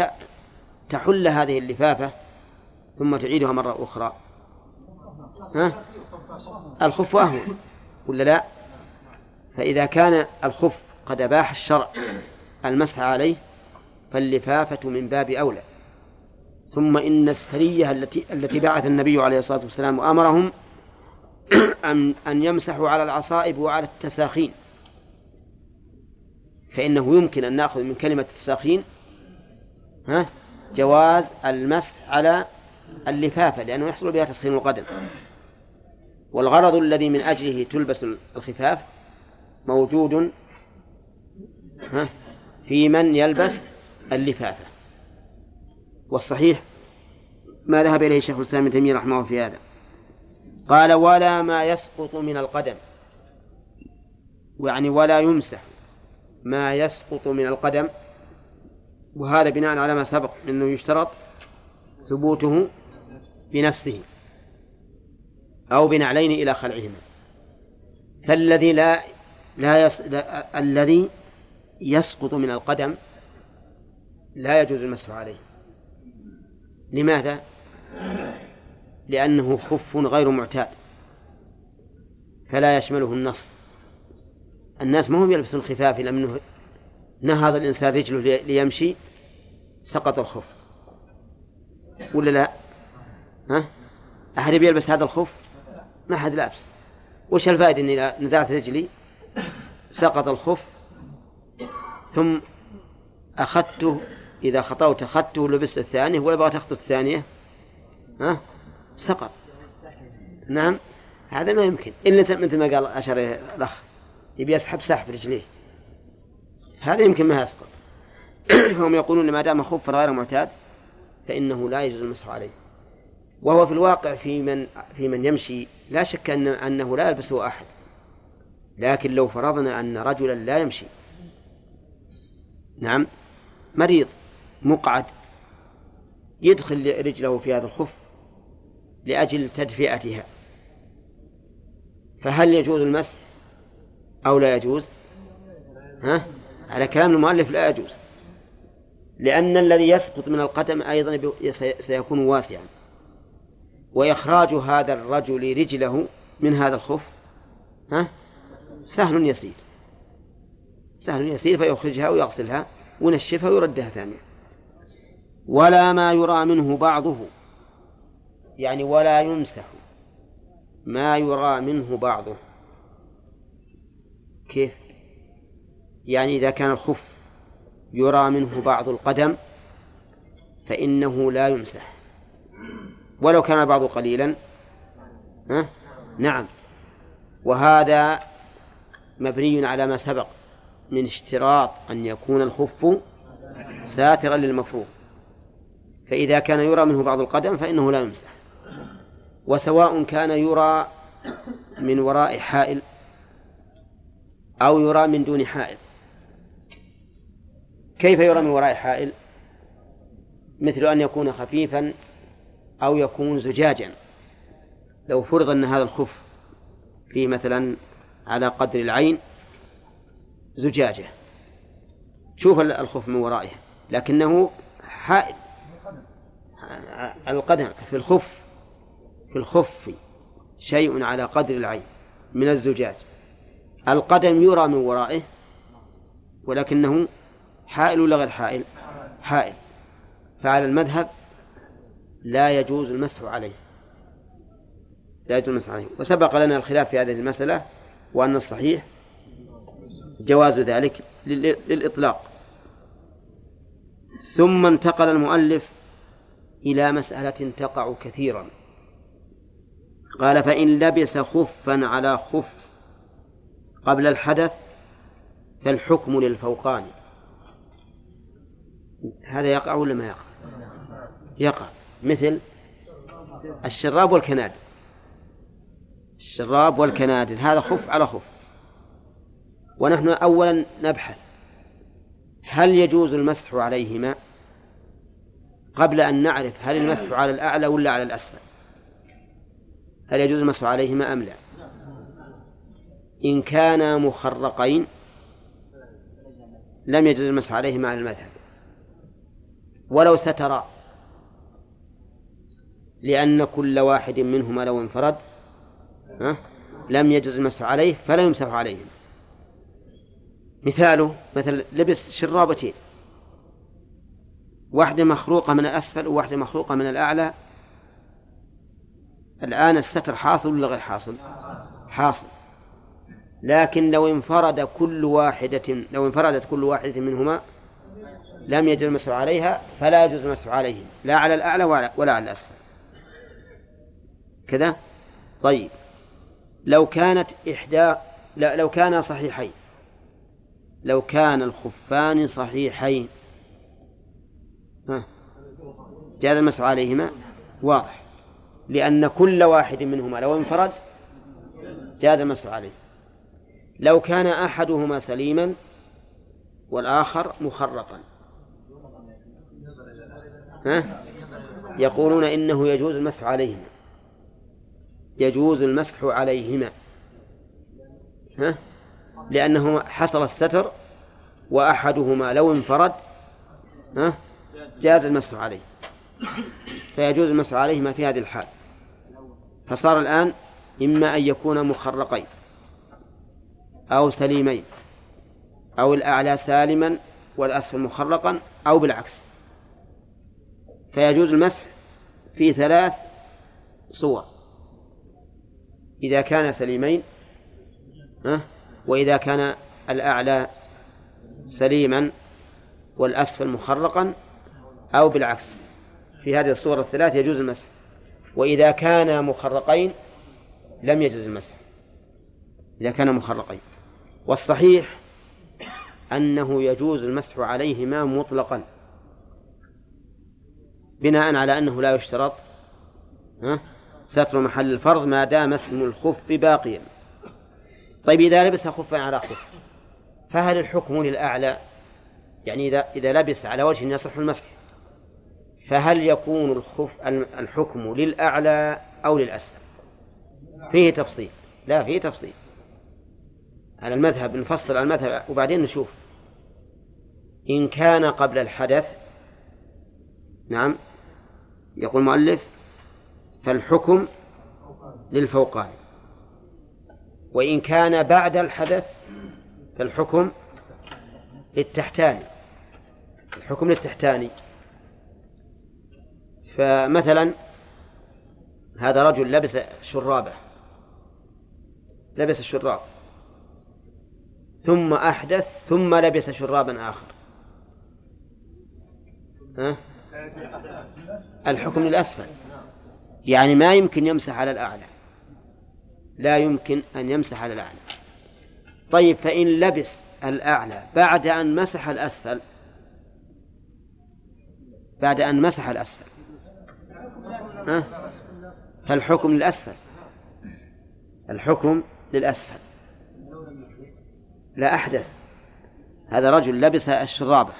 تحل هذه اللفافة ثم تعيدها مرة أخرى. ها؟ الخف أهون. ولا لا؟ فإذا كان الخف قد أباح الشرع المسح عليه فاللفافة من باب أولى. ثم إن السرية التي التي بعث النبي عليه الصلاة والسلام وأمرهم أن أن يمسحوا على العصائب وعلى التساخين. فإنه يمكن أن نأخذ من كلمة التساخين ها؟ جواز المسح على اللفافة لأنه يحصل بها تسخين القدم. والغرض الذي من أجله تلبس الخفاف موجود في من يلبس اللفافة. والصحيح ما ذهب إليه شيخ الإسلام ابن تيمية رحمه الله في هذا. قال ولا ما يسقط من القدم. يعني ولا يمسح ما يسقط من القدم. وهذا بناء على ما سبق إنه يشترط ثبوته بنفسه. أو بنعلين إلى خلعهما فالذي لا لا, يس... لا الذي يسقط من القدم لا يجوز المسح عليه لماذا؟ لأنه خف غير معتاد فلا يشمله النص الناس ما هم يلبسون الخفاف لأنه نهض الإنسان رجله ليمشي سقط الخف ولا لا؟ ها؟ أحد يلبس هذا الخف؟ ما أحد لابس. وش الفائدة إني إذا نزعت رجلي؟ سقط الخف ثم أخذته إذا خطوت أخذته لبست الثانية ولا بغيت أخذ الثانية. ها؟ سقط. نعم؟ هذا ما يمكن. إلا مثل ما قال أشر الأخ يبي يسحب سحب رجليه. هذا يمكن ما يسقط. فهم يقولون ما دام خف غير معتاد فإنه لا يجوز المسح عليه. وهو في الواقع في من في من يمشي لا شك أن أنه لا يلبسه أحد لكن لو فرضنا أن رجلا لا يمشي نعم مريض مقعد يدخل رجله في هذا الخف لأجل تدفئتها فهل يجوز المسح أو لا يجوز ها؟ على كلام المؤلف لا يجوز لأن الذي يسقط من القدم أيضا سيكون واسعا وإخراج هذا الرجل رجله من هذا الخف ها؟ سهل يسير. سهل يسير فيخرجها ويغسلها وينشفها ويردها ثانية ولا ما يرى منه بعضه. يعني ولا يمسح ما يرى منه بعضه. كيف؟ يعني إذا كان الخف يرى منه بعض القدم فإنه لا يمسح ولو كان البعض قليلا. ها؟ نعم. وهذا مبني على ما سبق من اشتراط أن يكون الخف ساترا للمفروض. فإذا كان يرى منه بعض القدم فإنه لا يمسح. وسواء كان يرى من وراء حائل أو يرى من دون حائل. كيف يرى من وراء حائل؟ مثل أن يكون خفيفا أو يكون زجاجا. لو فرض أن هذا الخف في مثلا على قدر العين زجاجة. شوف الخف من ورائه. لكنه حائل. القدم في الخف في الخف شيء على قدر العين من الزجاج. القدم يرى من ورائه ولكنه حائل ولا غير حائل؟ حائل. فعلى المذهب لا يجوز المسح عليه. لا يجوز المسح عليه. وسبق لنا الخلاف في هذه المسألة وأن الصحيح جواز ذلك للإطلاق. ثم انتقل المؤلف إلى مسألة تقع كثيرا. قال فإن لبس خفا على خف قبل الحدث فالحكم للفوقان. هذا يقع ولا ما يقع؟ يقع. مثل الشراب والكنادل الشراب والكنادل هذا خف على خف. ونحن أولا نبحث هل يجوز المسح عليهما قبل أن نعرف هل المسح على الأعلى ولا على الأسفل؟ هل يجوز المسح عليهما أم لا؟ إن كانا مخرقين لم يجوز المسح عليهما على المذهب. ولو سترا لأن كل واحد منهما لو انفرد ها لم يجوز المسح عليه فلا يمسح عليهم مثاله مثل لبس شرابتين. واحدة مخروقة من الأسفل وواحدة مخروقة من الأعلى. الآن الستر حاصل ولا غير حاصل؟ حاصل. لكن لو انفرد كل واحدة لو انفردت كل واحدة منهما لم يجوز المسح عليها فلا يجوز المسح عليهم لا على الأعلى ولا على الأسفل. كذا؟ طيب. لو كانت إحدى لا لو كانا صحيحين. لو كان الخفان صحيحين. ها؟ جاز المسح عليهما؟ واضح. لأن كل واحد منهما لو انفرد جاز المسح عليه. لو كان أحدهما سليما والآخر مخرقا ها؟ يقولون إنه يجوز المسح عليهما. يجوز المسح عليهما. ها؟ لأنه حصل الستر وأحدهما لو انفرد ها؟ جاز المسح عليه. فيجوز المسح عليهما في هذه الحال. فصار الآن إما أن يكون مخرقين أو سليمين أو الأعلى سالما والأسفل مخرقا أو بالعكس. فيجوز المسح في ثلاث صور. إذا كان سليمين ها؟ وإذا كان الأعلى سليما والأسفل مخرقا أو بالعكس. في هذه الصور الثلاث يجوز المسح. وإذا كانا مخرقين لم يجوز المسح. إذا كان مخرقين. والصحيح أنه يجوز المسح عليهما مطلقا. بناء على أنه لا يشترط ستر محل الفرض ما دام اسم الخف باقيا. طيب إذا لبس خفا على خف فهل الحكم للأعلى؟ يعني إذا إذا لبس على وجه يصح المسح فهل يكون الخف الحكم للأعلى أو للأسفل؟ فيه تفصيل لا فيه تفصيل. على المذهب نفصل على المذهب وبعدين نشوف. إن كان قبل الحدث نعم يقول المؤلف فالحكم للفوقان. وإن كان بعد الحدث فالحكم للتحتاني. الحكم للتحتاني. فمثلا هذا رجل لبس شرابه. لبس الشراب. ثم أحدث ثم لبس شرابا آخر. ها؟ الحكم للأسفل. يعني ما يمكن يمسح على الأعلى. لا يمكن أن يمسح على الأعلى. طيب فإن لبس الأعلى بعد أن مسح الأسفل بعد أن مسح الأسفل ها؟ فالحكم للأسفل. الحكم للأسفل. لا أحدث. هذا رجل لبس الشرابة.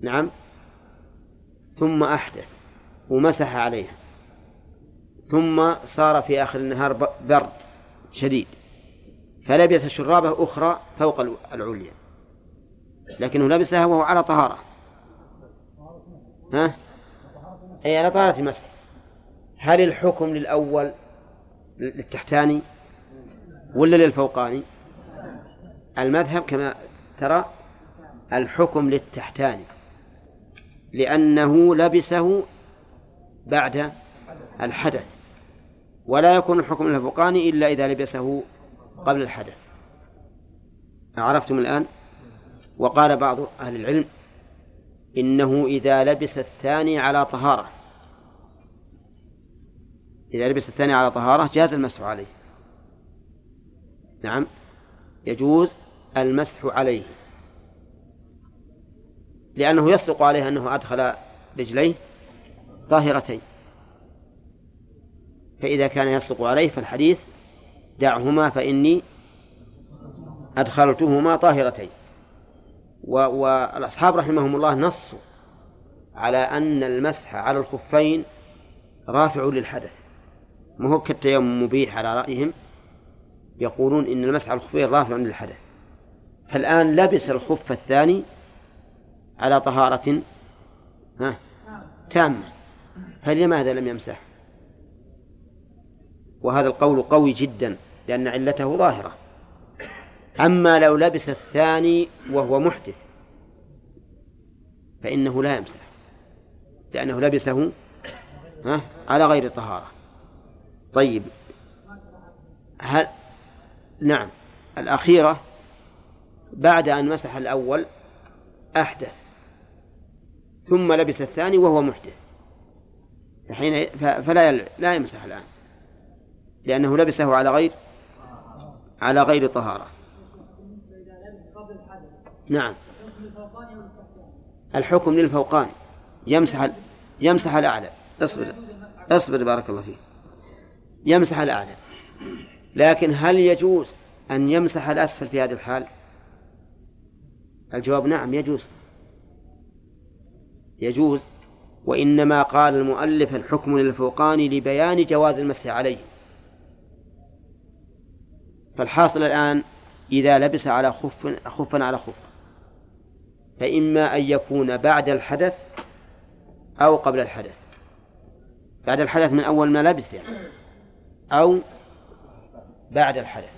نعم. ثم أحدث. ومسح عليها. ثم صار في آخر النهار برد شديد. فلبس شرابة أخرى فوق العليا. لكنه لبسها وهو على طهارة. ها؟ أي على طهارة مسح هل الحكم للأول للتحتاني ولا للفوقاني؟ المذهب كما ترى الحكم للتحتاني. لأنه لبسه بعد الحدث. ولا يكون الحكم للفوقاني إلا إذا لبسه قبل الحدث. عرفتم الآن؟ وقال بعض أهل العلم إنه إذا لبس الثاني على طهارة إذا لبس الثاني على طهارة جاز المسح عليه. نعم يجوز المسح عليه. لأنه يصدق عليه أنه أدخل رجليه طاهرتين. فإذا كان يصدق عليه فالحديث دعهما فإني أدخلتهما طاهرتين. والأصحاب رحمهم الله نصوا على أن المسح على الخفين رافع للحدث. ما هو كالتيمم مبيح على رأيهم يقولون إن المسح على الخفين رافع للحدث. فالآن لبس الخف الثاني على طهارة ها تامة. فلماذا لم يمسح؟ وهذا القول قوي جدا لأن علته ظاهرة. أما لو لبس الثاني وهو محدث فإنه لا يمسح لأنه لبسه على غير طهارة. طيب هل نعم الأخيرة بعد أن مسح الأول أحدث ثم لبس الثاني وهو محدث. فحين فلا لا يمسح الآن. لأنه لبسه على غير على غير طهارة. نعم. الحكم للفوقان. يمسح يمسح الأعلى. اصبر اصبر بارك الله فيك. يمسح الأعلى. لكن هل يجوز أن يمسح الأسفل في هذه الحال؟ الجواب نعم يجوز. يجوز. وإنما قال المؤلف الحكم للفوقان لبيان جواز المسح عليه. فالحاصل الآن إذا لبس على خف خفا على خف. فإما أن يكون بعد الحدث أو قبل الحدث. بعد الحدث من أول ما لبس يعني أو بعد الحدث.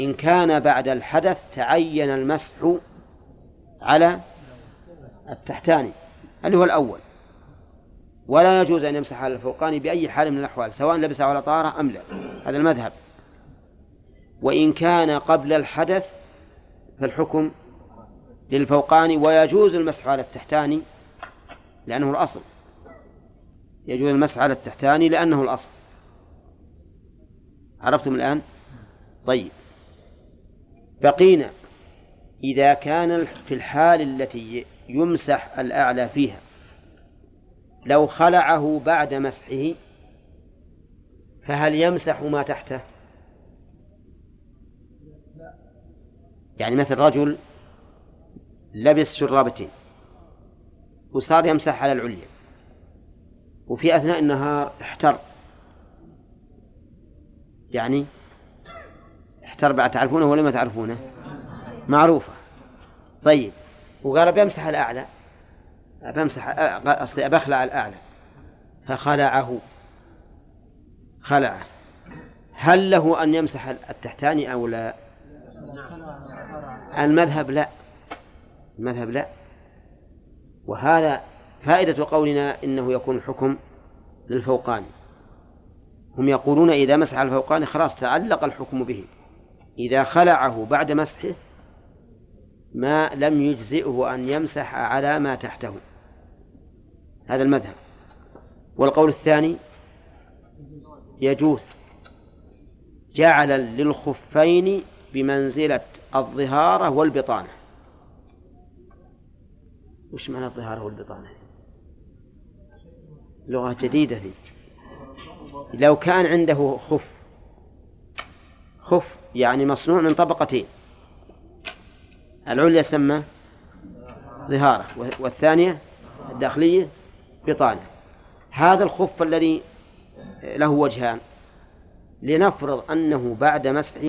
إن كان بعد الحدث تعين المسح على التحتاني اللي هو الأول. ولا يجوز أن يمسح على الفوقاني بأي حال من الأحوال سواء لبس على طهارة أم لا. هذا المذهب. وإن كان قبل الحدث فالحكم للفوقاني ويجوز المسح على التحتاني لأنه الأصل. يجوز المسح على التحتاني لأنه الأصل. عرفتم الآن؟ طيب. بقينا. إذا كان في الحال التي يمسح الأعلى فيها لو خلعه بعد مسحه فهل يمسح ما تحته؟ يعني مثل رجل لبس شرابتين وصار يمسح على العليا وفي أثناء النهار احتر. يعني احتر بعد تعرفونه ولا ما تعرفونه؟ معروفة. طيب وقال بيمسح الأعلى. بمسح قصدي بخلع الأعلى فخلعه. خلعه. هل له أن يمسح التحتاني أو لا؟ المذهب لا. المذهب لا. وهذا فائدة قولنا إنه يكون الحكم للفوقاني هم يقولون إذا مسح الفوقاني خلاص تعلق الحكم به. إذا خلعه بعد مسحه ما لم يجزئه أن يمسح على ما تحته. هذا المذهب. والقول الثاني يجوز جعل للخفين بمنزلة الظهارة والبطانة. وش معنى الظهارة والبطانة؟ لغة جديدة ذي. لو كان عنده خف خف يعني مصنوع من طبقتين. العليا سمى ظهارة والثانية الداخلية بطانة. هذا الخف الذي له وجهان. لنفرض أنه بعد مسح